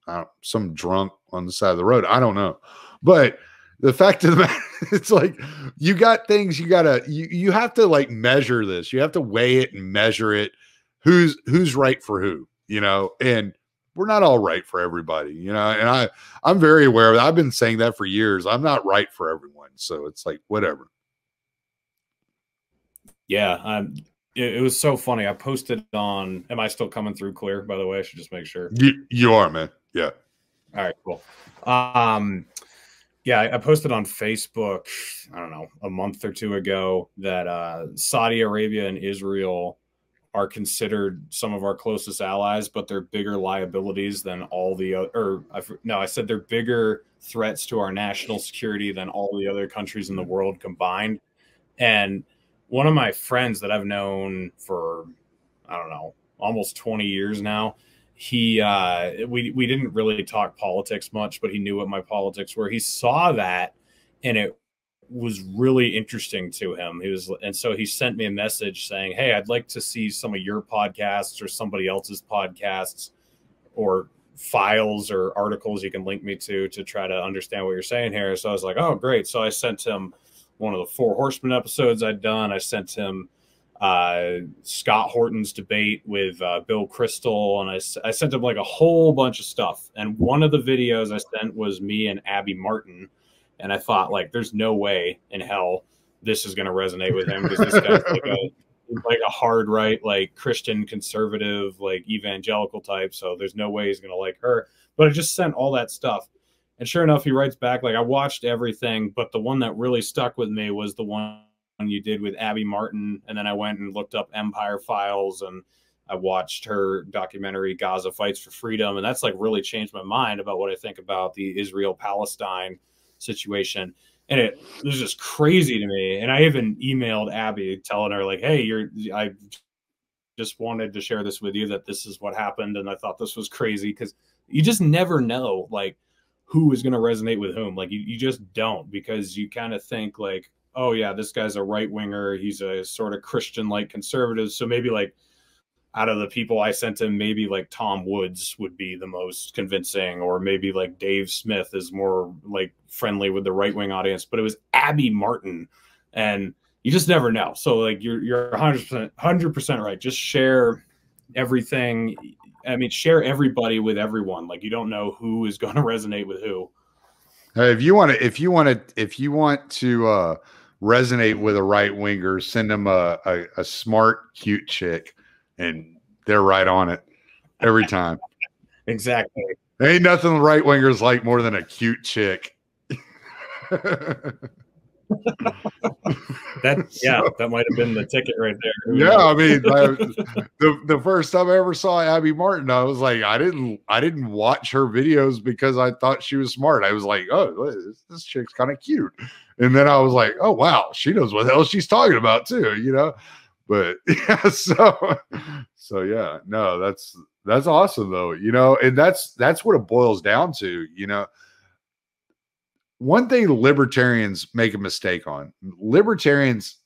uh, some drunk on the side of the road. I don't know. But the fact of the [LAUGHS] matter, it's like you got things you gotta you you have to like measure this. You have to weigh it and measure it. Who's who's right for who, you know, and we're not all right for everybody, you know. And I I'm very aware of that. I've been saying that for years. I'm not right for everyone. So it's like whatever. Yeah, um, it, it, was so funny. I posted on. Am I still coming through clear? By the way, I should just make sure. You you are, man. Yeah. All right. Cool. Um, yeah, I posted on Facebook. I don't know a month or two ago that uh, Saudi Arabia and Israel are considered some of our closest allies, but they're bigger liabilities than all the other. Or no, I said they're bigger threats to our national security than all the other countries in the world combined. And one of my friends that I've known for I don't know almost 20 years now. He uh, we we didn't really talk politics much, but he knew what my politics were. He saw that, and it was really interesting to him. He was, and so he sent me a message saying, "Hey, I'd like to see some of your podcasts or somebody else's podcasts, or files or articles you can link me to to try to understand what you're saying here." So I was like, "Oh, great!" So I sent him one of the Four Horsemen episodes I'd done. I sent him uh, Scott Horton's debate with uh, Bill Kristol, and I, I sent him like a whole bunch of stuff. And one of the videos I sent was me and Abby Martin, and I thought like, there's no way in hell this is going to resonate with him because this guy's like a like a hard right, like Christian conservative, like evangelical type. So there's no way he's going to like her. But I just sent all that stuff and sure enough, he writes back like I watched everything, but the one that really stuck with me was the one you did with Abby Martin, and then I went and looked up Empire Files and I watched her documentary Gaza Fights for Freedom, and that's like really changed my mind about what I think about the Israel Palestine situation. And it, it was just crazy to me. And I even emailed Abby telling her like, "Hey, you're I just wanted to share this with you that this is what happened, and I thought this was crazy because you just never know like." who is going to resonate with whom. Like you, you just don't because you kind of think like, oh yeah, this guy's a right winger. He's a sort of Christian like conservative. So maybe like out of the people I sent him, maybe like Tom Woods would be the most convincing, or maybe like Dave Smith is more like friendly with the right wing audience. But it was Abby Martin, and you just never know. So like you're you're 100 percent 100 percent right. Just share everything I mean, share everybody with everyone. Like you don't know who is going [LAUGHS] to resonate with who. Hey, if you want to, if you want to, if you want to uh, resonate with a right winger, send them a, a, a smart, cute chick, and they're right on it every [LAUGHS] time. exactly. Ain't nothing right wingers like more than a cute chick. that [LAUGHS] yeah, so, that might have been the ticket right there. yeah, I mean, [LAUGHS] I, the the first time I ever saw Abby Martin, I was like, I didn't I didn't watch her videos because I thought she was smart. I was like, oh, this, this chick's kind of cute, and then I was like, oh wow, she knows what the hell she's talking about too, you know. But [LAUGHS] yeah, so so yeah, no, that's that's awesome though, you know, and that's that's what it boils down to, you know. One thing libertarians make a mistake on libertarians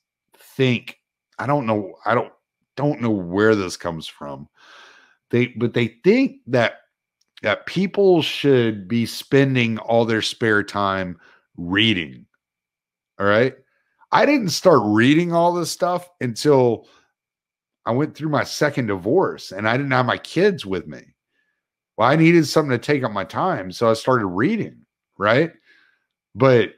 think i don't know i don't don't know where this comes from. They but they think that that people should be spending all their spare time reading all right i didn't start reading all this stuff until i went through my second divorce and i didn't have my kids with me Well, I needed something to take up my time, so I started reading, right? But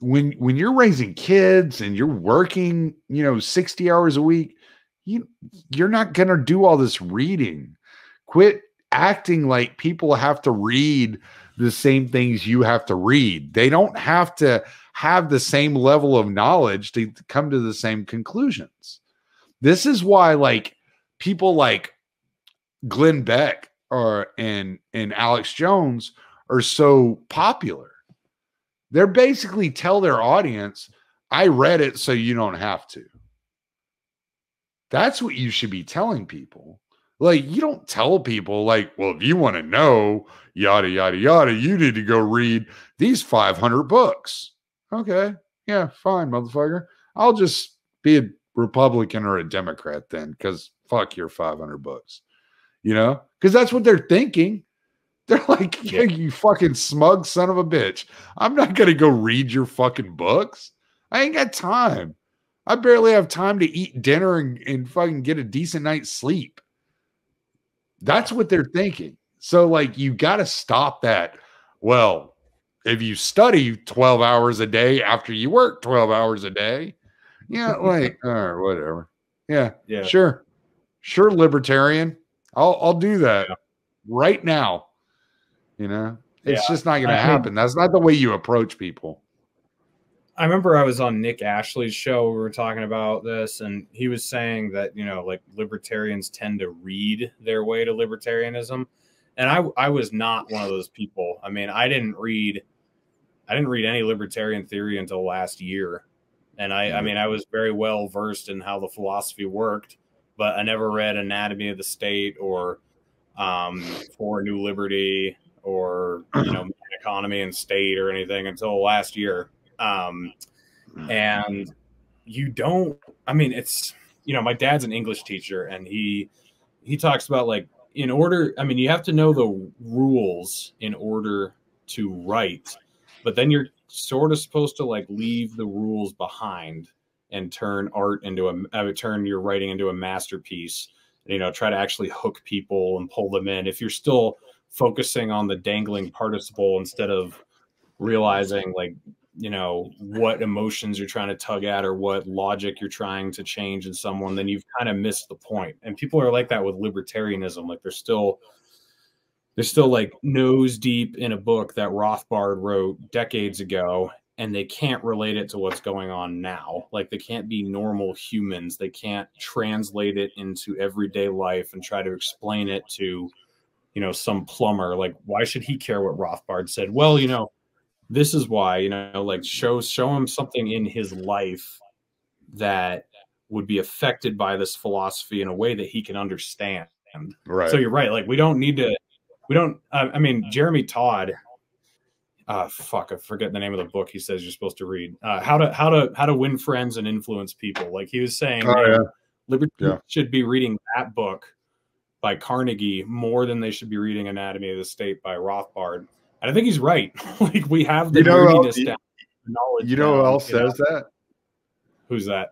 when when you're raising kids and you're working, you know, 60 hours a week, you you're not going to do all this reading. Quit acting like people have to read the same things you have to read. They don't have to have the same level of knowledge to come to the same conclusions. This is why like people like Glenn Beck or and and Alex Jones are so popular. They're basically tell their audience, I read it so you don't have to. That's what you should be telling people. Like, you don't tell people, like, well, if you want to know, yada, yada, yada, you need to go read these 500 books. Okay. Yeah, fine, motherfucker. I'll just be a Republican or a Democrat then, because fuck your 500 books, you know? Because that's what they're thinking. [LAUGHS] They're like, yeah, you fucking smug son of a bitch. I'm not going to go read your fucking books. I ain't got time. I barely have time to eat dinner and, and fucking get a decent night's sleep. That's what they're thinking. So, like, you got to stop that. Well, if you study 12 hours a day after you work 12 hours a day, yeah, [LAUGHS] like, or whatever. Yeah, yeah, sure. Sure, libertarian. I'll I'll do that yeah. right now. You know, it's yeah. just not going to happen. That's not the way you approach people. I remember I was on Nick Ashley's show. We were talking about this, and he was saying that you know, like libertarians tend to read their way to libertarianism, and I I was not one of those people. I mean, I didn't read, I didn't read any libertarian theory until last year, and I I mm-hmm. mean I was very well versed in how the philosophy worked, but I never read Anatomy of the State or um, For New Liberty or you know [CLEARS THROAT] economy and state or anything until last year. Um, and you don't i mean it's you know my dad's an english teacher and he he talks about like in order i mean you have to know the rules in order to write but then you're sort of supposed to like leave the rules behind and turn art into a uh, turn your writing into a masterpiece you know try to actually hook people and pull them in. If you're still focusing on the dangling participle instead of realizing like you know what emotions you're trying to tug at or what logic you're trying to change in someone then you've kind of missed the point. And people are like that with libertarianism like they're still they're still like nose deep in a book that rothbard wrote decades ago and they can't relate it to what's going on now. Like they can't be normal humans. They can't translate it into everyday life and try to explain it to you know some plumber. Like why should he care what rothbard said? Well you know this is why you know like show show him something in his life that would be affected by this philosophy in a way that he can understand. Right. So you're right. Like we don't need to we don't uh, i mean jeremy todd uh fuck i forget the name of the book he says you're supposed to read uh how to how to how to win friends and influence people like he was saying oh, yeah. liberty yeah. should be reading that book by carnegie more than they should be reading anatomy of the state by rothbard and I think he's right. [LAUGHS] like we have the you know else, down, knowledge. You know who else says know? that? Who's that?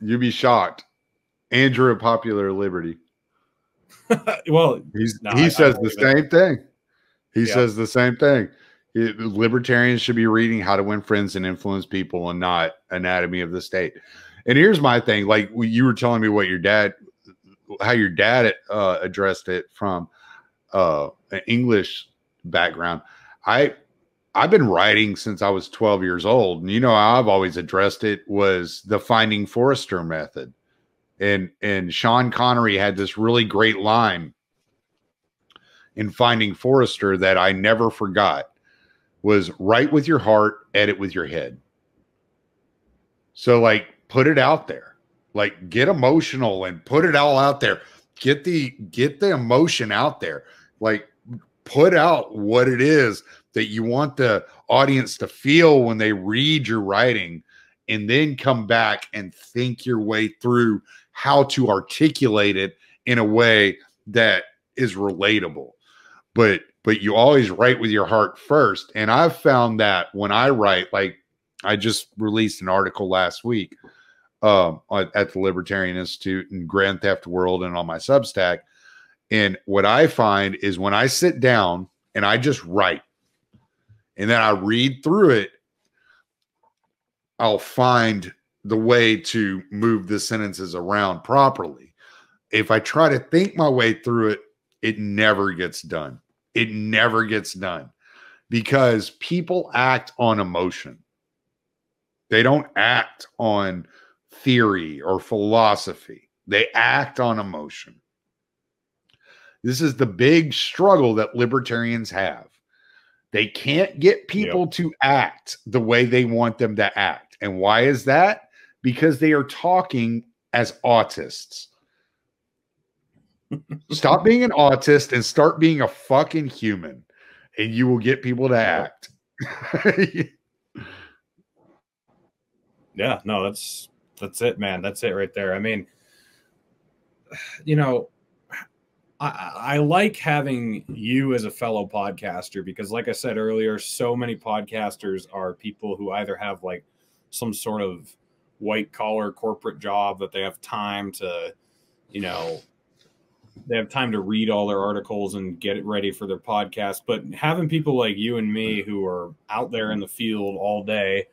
You'd be shocked. Andrew Popular Liberty. [LAUGHS] well, no, he I, says I the same it. thing. He yeah. says the same thing. It, libertarians should be reading How to Win Friends and Influence People and not Anatomy of the State. And here's my thing: like you were telling me what your dad, how your dad uh, addressed it from uh, an English background. I I've been writing since I was 12 years old. And you know I've always addressed it was the finding Forrester method. And and Sean Connery had this really great line in finding Forrester that I never forgot was write with your heart, edit with your head. So like put it out there. Like get emotional and put it all out there. Get the get the emotion out there. Like put out what it is that you want the audience to feel when they read your writing and then come back and think your way through how to articulate it in a way that is relatable. But but you always write with your heart first. And i've found that when i write like i just released an article last week um, at the libertarian institute and grand theft world and on my substack. And what I find is when I sit down and I just write and then I read through it, I'll find the way to move the sentences around properly. If I try to think my way through it, it never gets done. It never gets done because people act on emotion. They don't act on theory or philosophy, they act on emotion. This is the big struggle that libertarians have. They can't get people yep. to act the way they want them to act. And why is that? Because they are talking as autists. Stop being an autist and start being a fucking human, and you will get people to act. [LAUGHS] yeah, no, that's that's it, man. That's it right there. I mean, you know, I, I like having you as a fellow podcaster because, like I said earlier, so many podcasters are people who either have like some sort of white collar corporate job that they have time to, you know, they have time to read all their articles and get it ready for their podcast. But having people like you and me who are out there in the field all day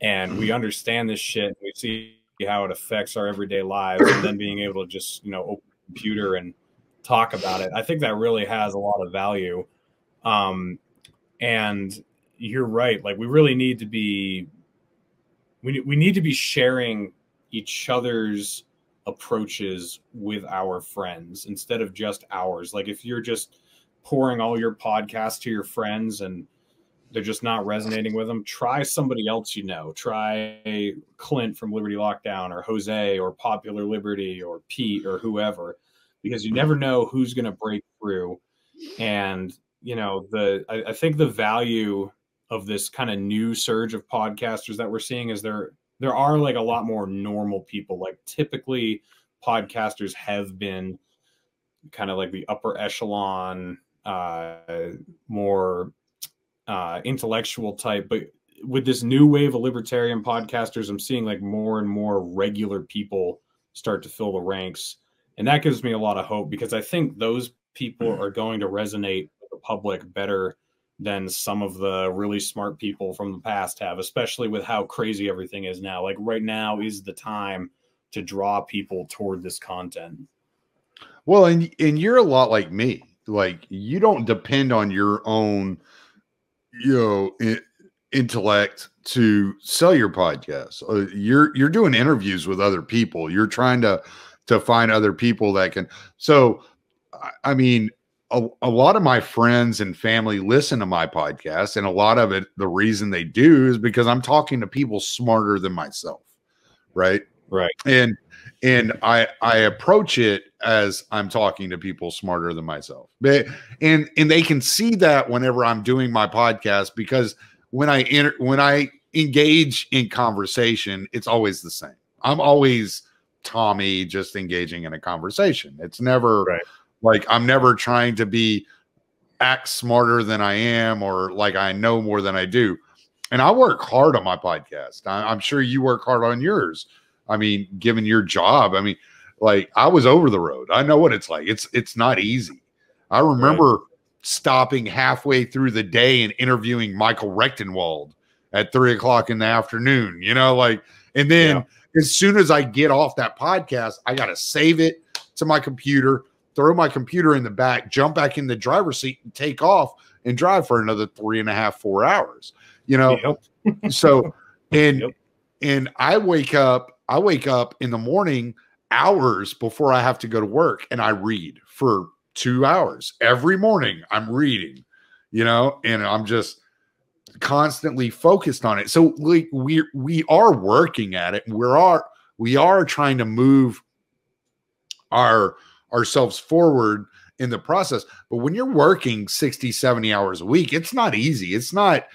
and we understand this shit, we see how it affects our everyday lives, and then being able to just, you know, open the computer and talk about it, I think that really has a lot of value. Um, and you're right. Like we really need to be, we, we need to be sharing each other's approaches with our friends instead of just ours. Like if you're just pouring all your podcasts to your friends and they're just not resonating with them, try somebody else you know. Try Clint from Liberty Lockdown or Jose or Popular Liberty or Pete or whoever, because you never know who's going to break through. And, you know, the I, I think the value of this kind of new surge of podcasters that we're seeing is there there are like a lot more normal people. Like typically, podcasters have been kind of like the upper echelon, uh, more uh, intellectual type. But with this new wave of libertarian podcasters, I'm seeing like more and more regular people start to fill the ranks. And that gives me a lot of hope because I think those people are going to resonate with the public better than some of the really smart people from the past have, especially with how crazy everything is now. Like right now is the time to draw people toward this content. Well, and and you're a lot like me. Like you don't depend on your own, you know, I- intellect to sell your podcast. Uh, you're you're doing interviews with other people. You're trying to to find other people that can. So, I mean, a, a, lot of my friends and family listen to my podcast and a lot of it the reason they do is because i'm talking to people smarter than myself right? Right. And and i i approach it as i'm talking to people smarter than myself. But, and and they can see that whenever i'm doing my podcast because when i enter when i engage in conversation it's always the same. I'm always tommy just engaging in a conversation. It's never right like I'm never trying to be act smarter than I am or like I know more than I do. And I work hard on my podcast. I, am sure you work hard on yours. I mean, given your job, I mean, like I was over the road. I know what it's like. It's it's not easy. I remember right. stopping halfway through the day and interviewing Michael Rectenwald at three o'clock in the afternoon. You know, like, and then yeah. as soon as I get off that podcast, I got to save it to my computer throw my computer in the back, jump back in the driver's seat, and take off and drive for another three and a half, four hours. You know, yep. [LAUGHS] so and yep. and I wake up, I wake up in the morning hours before I have to go to work, and I read for two hours every morning. I'm reading, you know, and I'm just constantly focused on it. So like we we are working at it. We are we are trying to move our ourselves forward in the process. But when you're working 60, 70 hours a week, it's not easy. It's not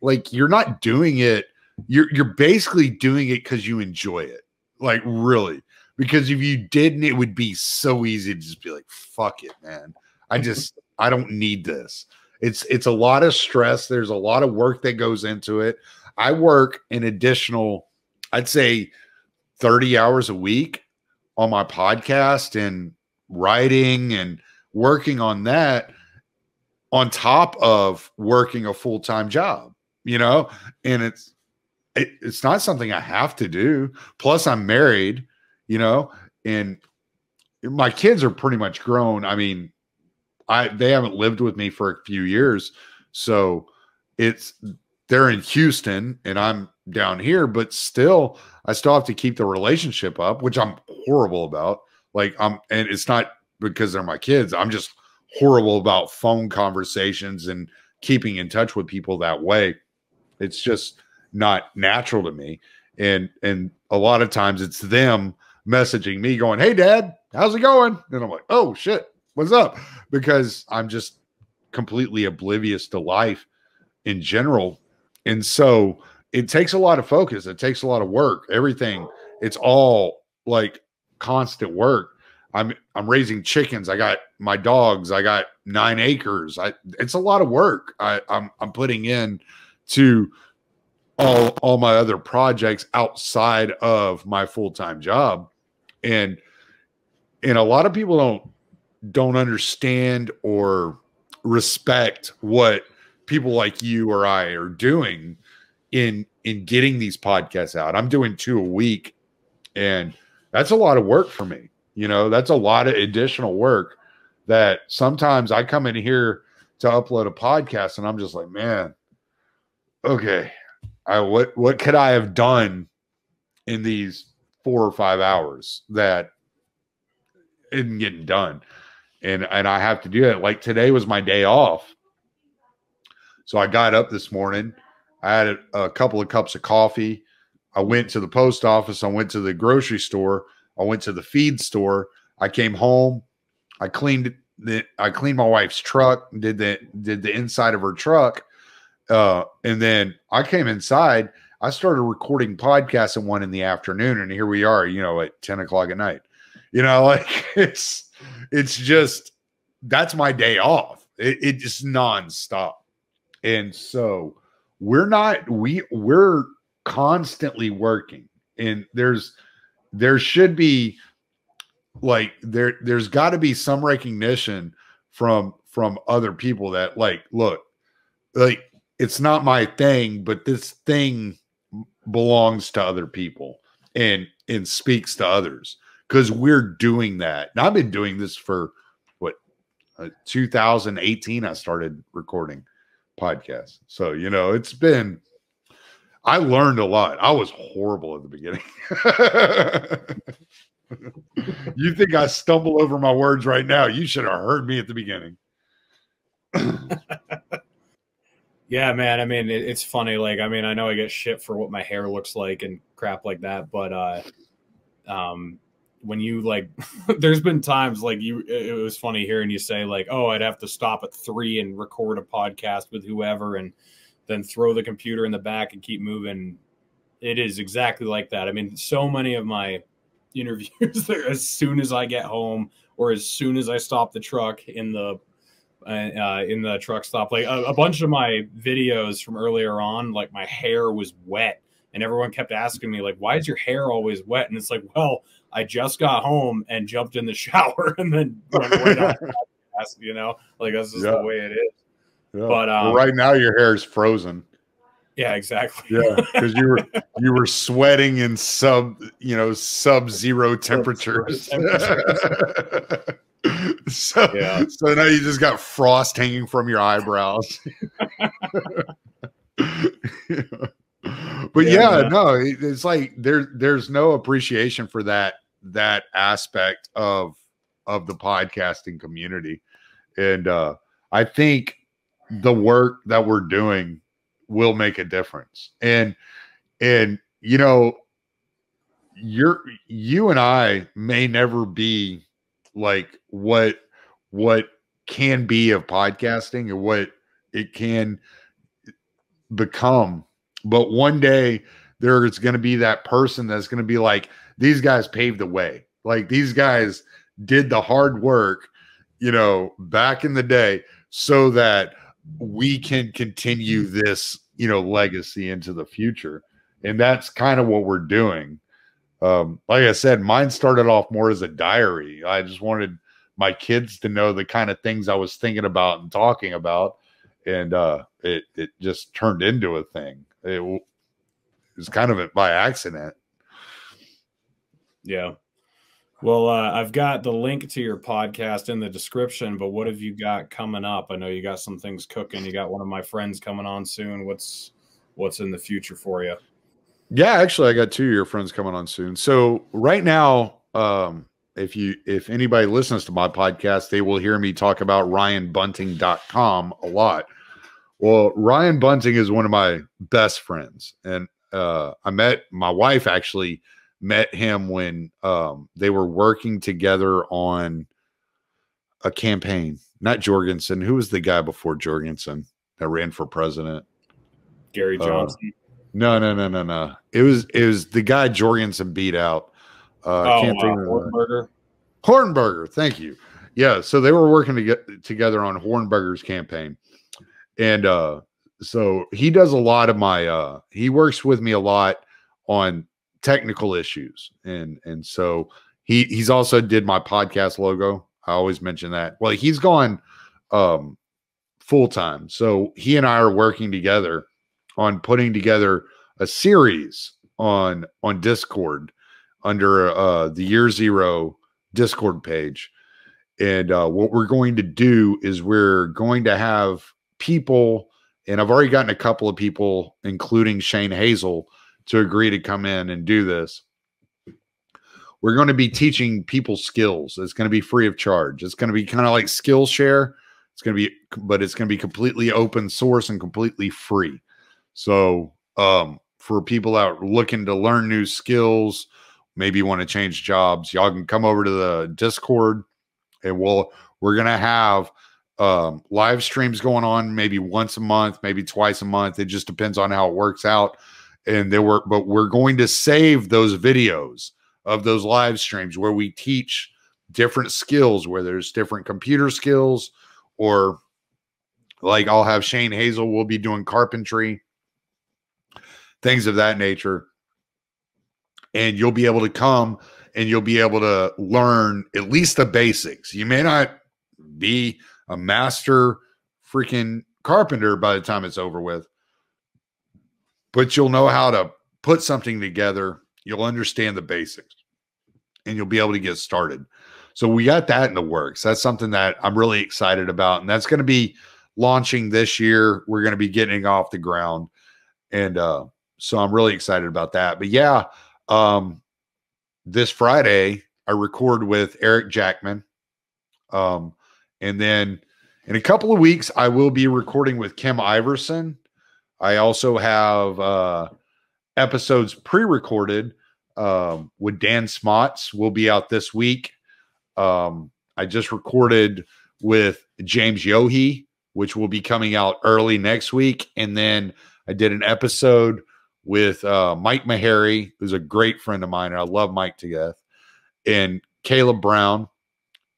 like you're not doing it. You're you're basically doing it because you enjoy it. Like really. Because if you didn't, it would be so easy to just be like, fuck it, man. I mm-hmm. just I don't need this. It's it's a lot of stress. There's a lot of work that goes into it. I work an additional, I'd say 30 hours a week on my podcast and writing and working on that on top of working a full-time job, you know, and it's it, it's not something I have to do. Plus, I'm married, you know, and my kids are pretty much grown. I mean, I they haven't lived with me for a few years, so it's they're in Houston and I'm down here, but still, I still have to keep the relationship up, which I'm horrible about. Like I'm, and it's not because they're my kids. I'm just horrible about phone conversations and keeping in touch with people that way. It's just not natural to me. And and a lot of times it's them messaging me going, "Hey dad, how's it going?" And I'm like, "Oh shit, what's up?" Because I'm just completely oblivious to life in general. And so it takes a lot of focus. It takes a lot of work. Everything, it's all like constant work. I'm I'm raising chickens. I got my dogs. I got nine acres. I it's a lot of work. I, I'm I'm putting in to all all my other projects outside of my full-time job. And and a lot of people don't don't understand or respect what people like you or I are doing in in getting these podcasts out. I'm doing two a week and that's a lot of work for me. You know, that's a lot of additional work that sometimes I come in here to upload a podcast and I'm just like, man, okay, I what what could I have done in these four or five hours that isn't getting done? And and I have to do it. Like today was my day off. So I got up this morning. I had a, a couple of cups of coffee. I went to the post office. I went to the grocery store. I went to the feed store. I came home. I cleaned the I cleaned my wife's truck, did the did the inside of her truck. Uh, and then I came inside. I started recording podcasts at one in the afternoon, and here we are, you know, at 10 o'clock at night. You know, [LAUGHS] like it's it's just that's my day off. It, it just nonstop. And so we're not we we're constantly working. And there's there should be like there there's got to be some recognition from from other people that like look like it's not my thing but this thing belongs to other people and and speaks to others. Because we're doing that. And i've been doing this for what uh, 2018 i started recording podcasts. So you know it's been I learned a lot. I was horrible at the beginning. [LAUGHS] you think I stumble over my words right now? You should have heard me at the beginning. [LAUGHS] yeah, man. I mean, it, it's funny. Like, I mean, I know I get shit for what my hair looks like and crap like that, but uh, um, when you like, [LAUGHS] there's been times like you. It was funny hearing you say like, "Oh, I'd have to stop at three and record a podcast with whoever," and then throw the computer in the back and keep moving. It is exactly like that. I mean, so many of my interviews [LAUGHS] as soon as I get home or as soon as I stop the truck in the uh, uh, in the truck stop. Like a, a, bunch of my videos from earlier on, like my hair was wet, and everyone kept asking me like, "Why is your hair always wet?" And it's like, well, I just got home and jumped in the [LAUGHS] shower and then went right. You know, like that's just yeah. the way it is. Yeah. But um, well, right now your hair is frozen. Yeah, exactly. yeah, because you were [LAUGHS] you were sweating in sub you know sub zero temperatures. [LAUGHS] so yeah. so now you just got frost hanging from your eyebrows. [LAUGHS] But yeah, yeah no, it's like there there's no appreciation for that that aspect of of the podcasting community, and uh, I think the work that we're doing will make a difference. And and you know, you're you and I may never be like what what can be of podcasting and what it can become. But one day there's going to be that person that's going to be like, these guys paved the way. Like these guys did the hard work, you know, back in the day so that we can continue this, you know, legacy into the future. And that's kind of what we're doing. Um, like I said, mine started off more as a diary. I just wanted my kids to know the kind of things I was thinking about and talking about, and uh, it it just turned into a thing. It, it was kind of by accident. Yeah. Well, uh, I've got the link to your podcast in the description, but what have you got coming up? I know you got some things cooking. You got one of my friends coming on soon. What's what's in the future for you? Yeah, actually, I got two of your friends coming on soon. So right now, um, if you if anybody listens to my podcast, they will hear me talk about ryanbunting.com a lot. Well, Ryan Bunting is one of my best friends, and uh, I met my wife actually met him when um, they were working together on a campaign. Not Jorgensen. Who was the guy before Jorgensen that ran for president? Gary uh, Johnson. Uh, no, no, no, no, no. It was it was the guy Jorgensen beat out. Uh, oh, can't think Hornberger. Hornberger. Thank you. Yeah, so they were working to get together on Hornberger's campaign, and uh, so he does a lot of my. Uh, he works with me a lot on technical issues. And and so he he's also did my podcast logo. I always mention that. Well he's gone um full time so he and i are working together on putting together a series on on discord under uh the year zero discord page. And uh what we're going to do is we're going to have people and i've already gotten a couple of people including shane hazel to agree to come in and do this. We're going to be teaching people skills. It's going to be free of charge. It's going to be kind of like Skillshare. It's going to be, but it's going to be completely open source and completely free. So, um, for people out looking to learn new skills, maybe want to change jobs, y'all can come over to the Discord and we'll, we're going to have um, live streams going on maybe once a month, maybe twice a month. It just depends on how it works out and there were but we're going to save those videos of those live streams where we teach different skills where there's different computer skills or like I'll have Shane Hazel will be doing carpentry things of that nature. And you'll be able to come and you'll be able to learn at least the basics. You may not be a master freaking carpenter by the time it's over with but you'll know how to put something together. You'll understand the basics and you'll be able to get started. So we got that in the works. That's something that I'm really excited about. And that's going to be launching this year. We're going to be getting off the ground. And uh, so I'm really excited about that. But yeah, um, this Friday, I record with Eric Jackman. Um, and then in a couple of weeks, I will be recording with Kim Iverson. I also have uh, episodes pre-recorded um, with Dan Smots. Will be out this week. Um, I just recorded with James Yohe, which will be coming out early next week, and then I did an episode with uh, Mike Maharrey, who's a great friend of mine, and I love Mike to death, and Caleb Brown,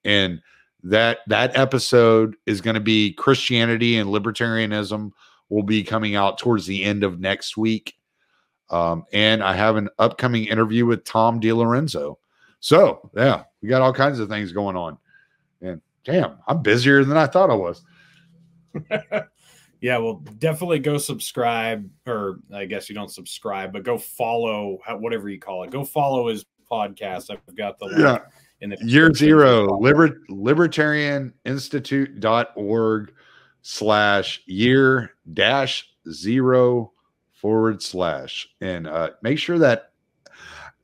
and that that episode is going to be Christianity and libertarianism will be coming out towards the end of next week. Um, and I have an upcoming interview with Tom DiLorenzo. So, yeah, we got all kinds of things going on. And damn, I'm busier than I thought I was. [LAUGHS] yeah, well, definitely go subscribe, or I guess you don't subscribe, but go follow whatever you call it. Go follow his podcast. I've got the yeah. in the year zero, liber, libertarianinstitute.org slash year dash zero forward slash. And uh, make sure that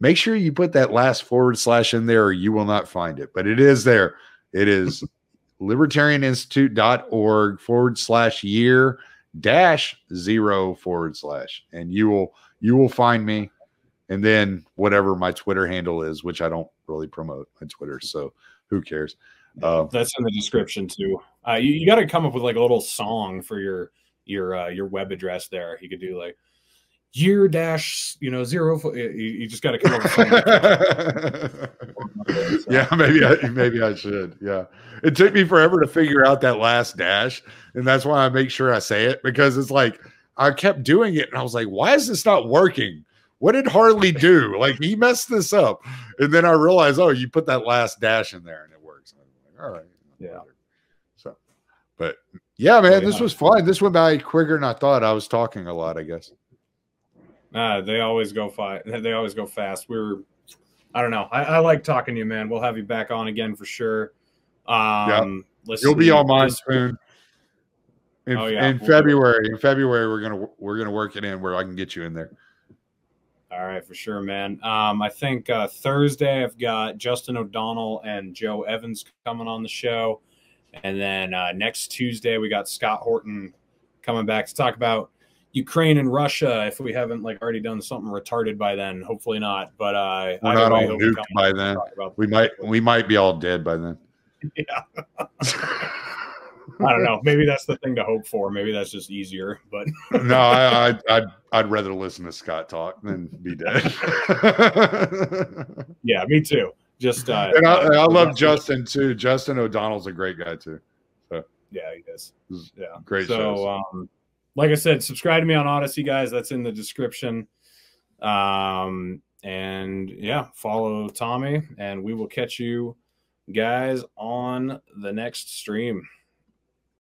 make sure you put that last forward slash in there or you will not find it. But it is there. It is [LAUGHS] libertarianinstitute.org forward slash year dash zero forward slash. And you will you will find me. And then whatever my twitter handle is which i don't really promote my twitter so who cares uh, That's in the description too. Uh, you, you got to come up with like a little song for your your uh, your web address there. You could do like year dash you know zero. You, you just got to come up with [LAUGHS] yeah, maybe I, maybe I should. Yeah, it took me forever to figure out that last dash, and that's why I make sure I say it because it's like I kept doing it, and I was like, why is this not working? What did Harley do? Like he messed this up, and then I realized, oh, you put that last dash in there, and it all right, Yeah. So, but yeah, man, Oh, this was fun. This went by quicker than I thought. I was talking a lot, I guess. Uh, they always go fi- [LAUGHS] They always go fast. We were, I don't know. I, I like talking to you, man. We'll have you back on again for sure. Um, let's You'll be on mine This- soon. In, Oh, yeah, in we'll. February, in February, we're gonna we're gonna work it in where I can get you in there. All right, for sure, man. Um, I think uh, Thursday I've got Justin O'Donnell and Joe Evans coming on the show, and then uh, next Tuesday we got Scott Horton coming back to talk about Ukraine and Russia. If we haven't like already done something retarded by then, hopefully not. But uh, We're not all nuked by then. We might we might be all dead by then. [LAUGHS] Yeah. [LAUGHS] I don't know. Maybe that's the thing to hope for. Maybe that's just easier. But [LAUGHS] no, I, I'd, I'd I'd rather listen to Scott talk than be dead. [LAUGHS] yeah, me too. Just uh, and I, uh, I love Justin too. Justin O'Donnell's a great guy too. Yeah, he is. Yeah, Great So, um, like I said, subscribe to me on Odysee, guys. That's in the description. Um, and yeah, follow Tommy, and we will catch you guys on the next stream.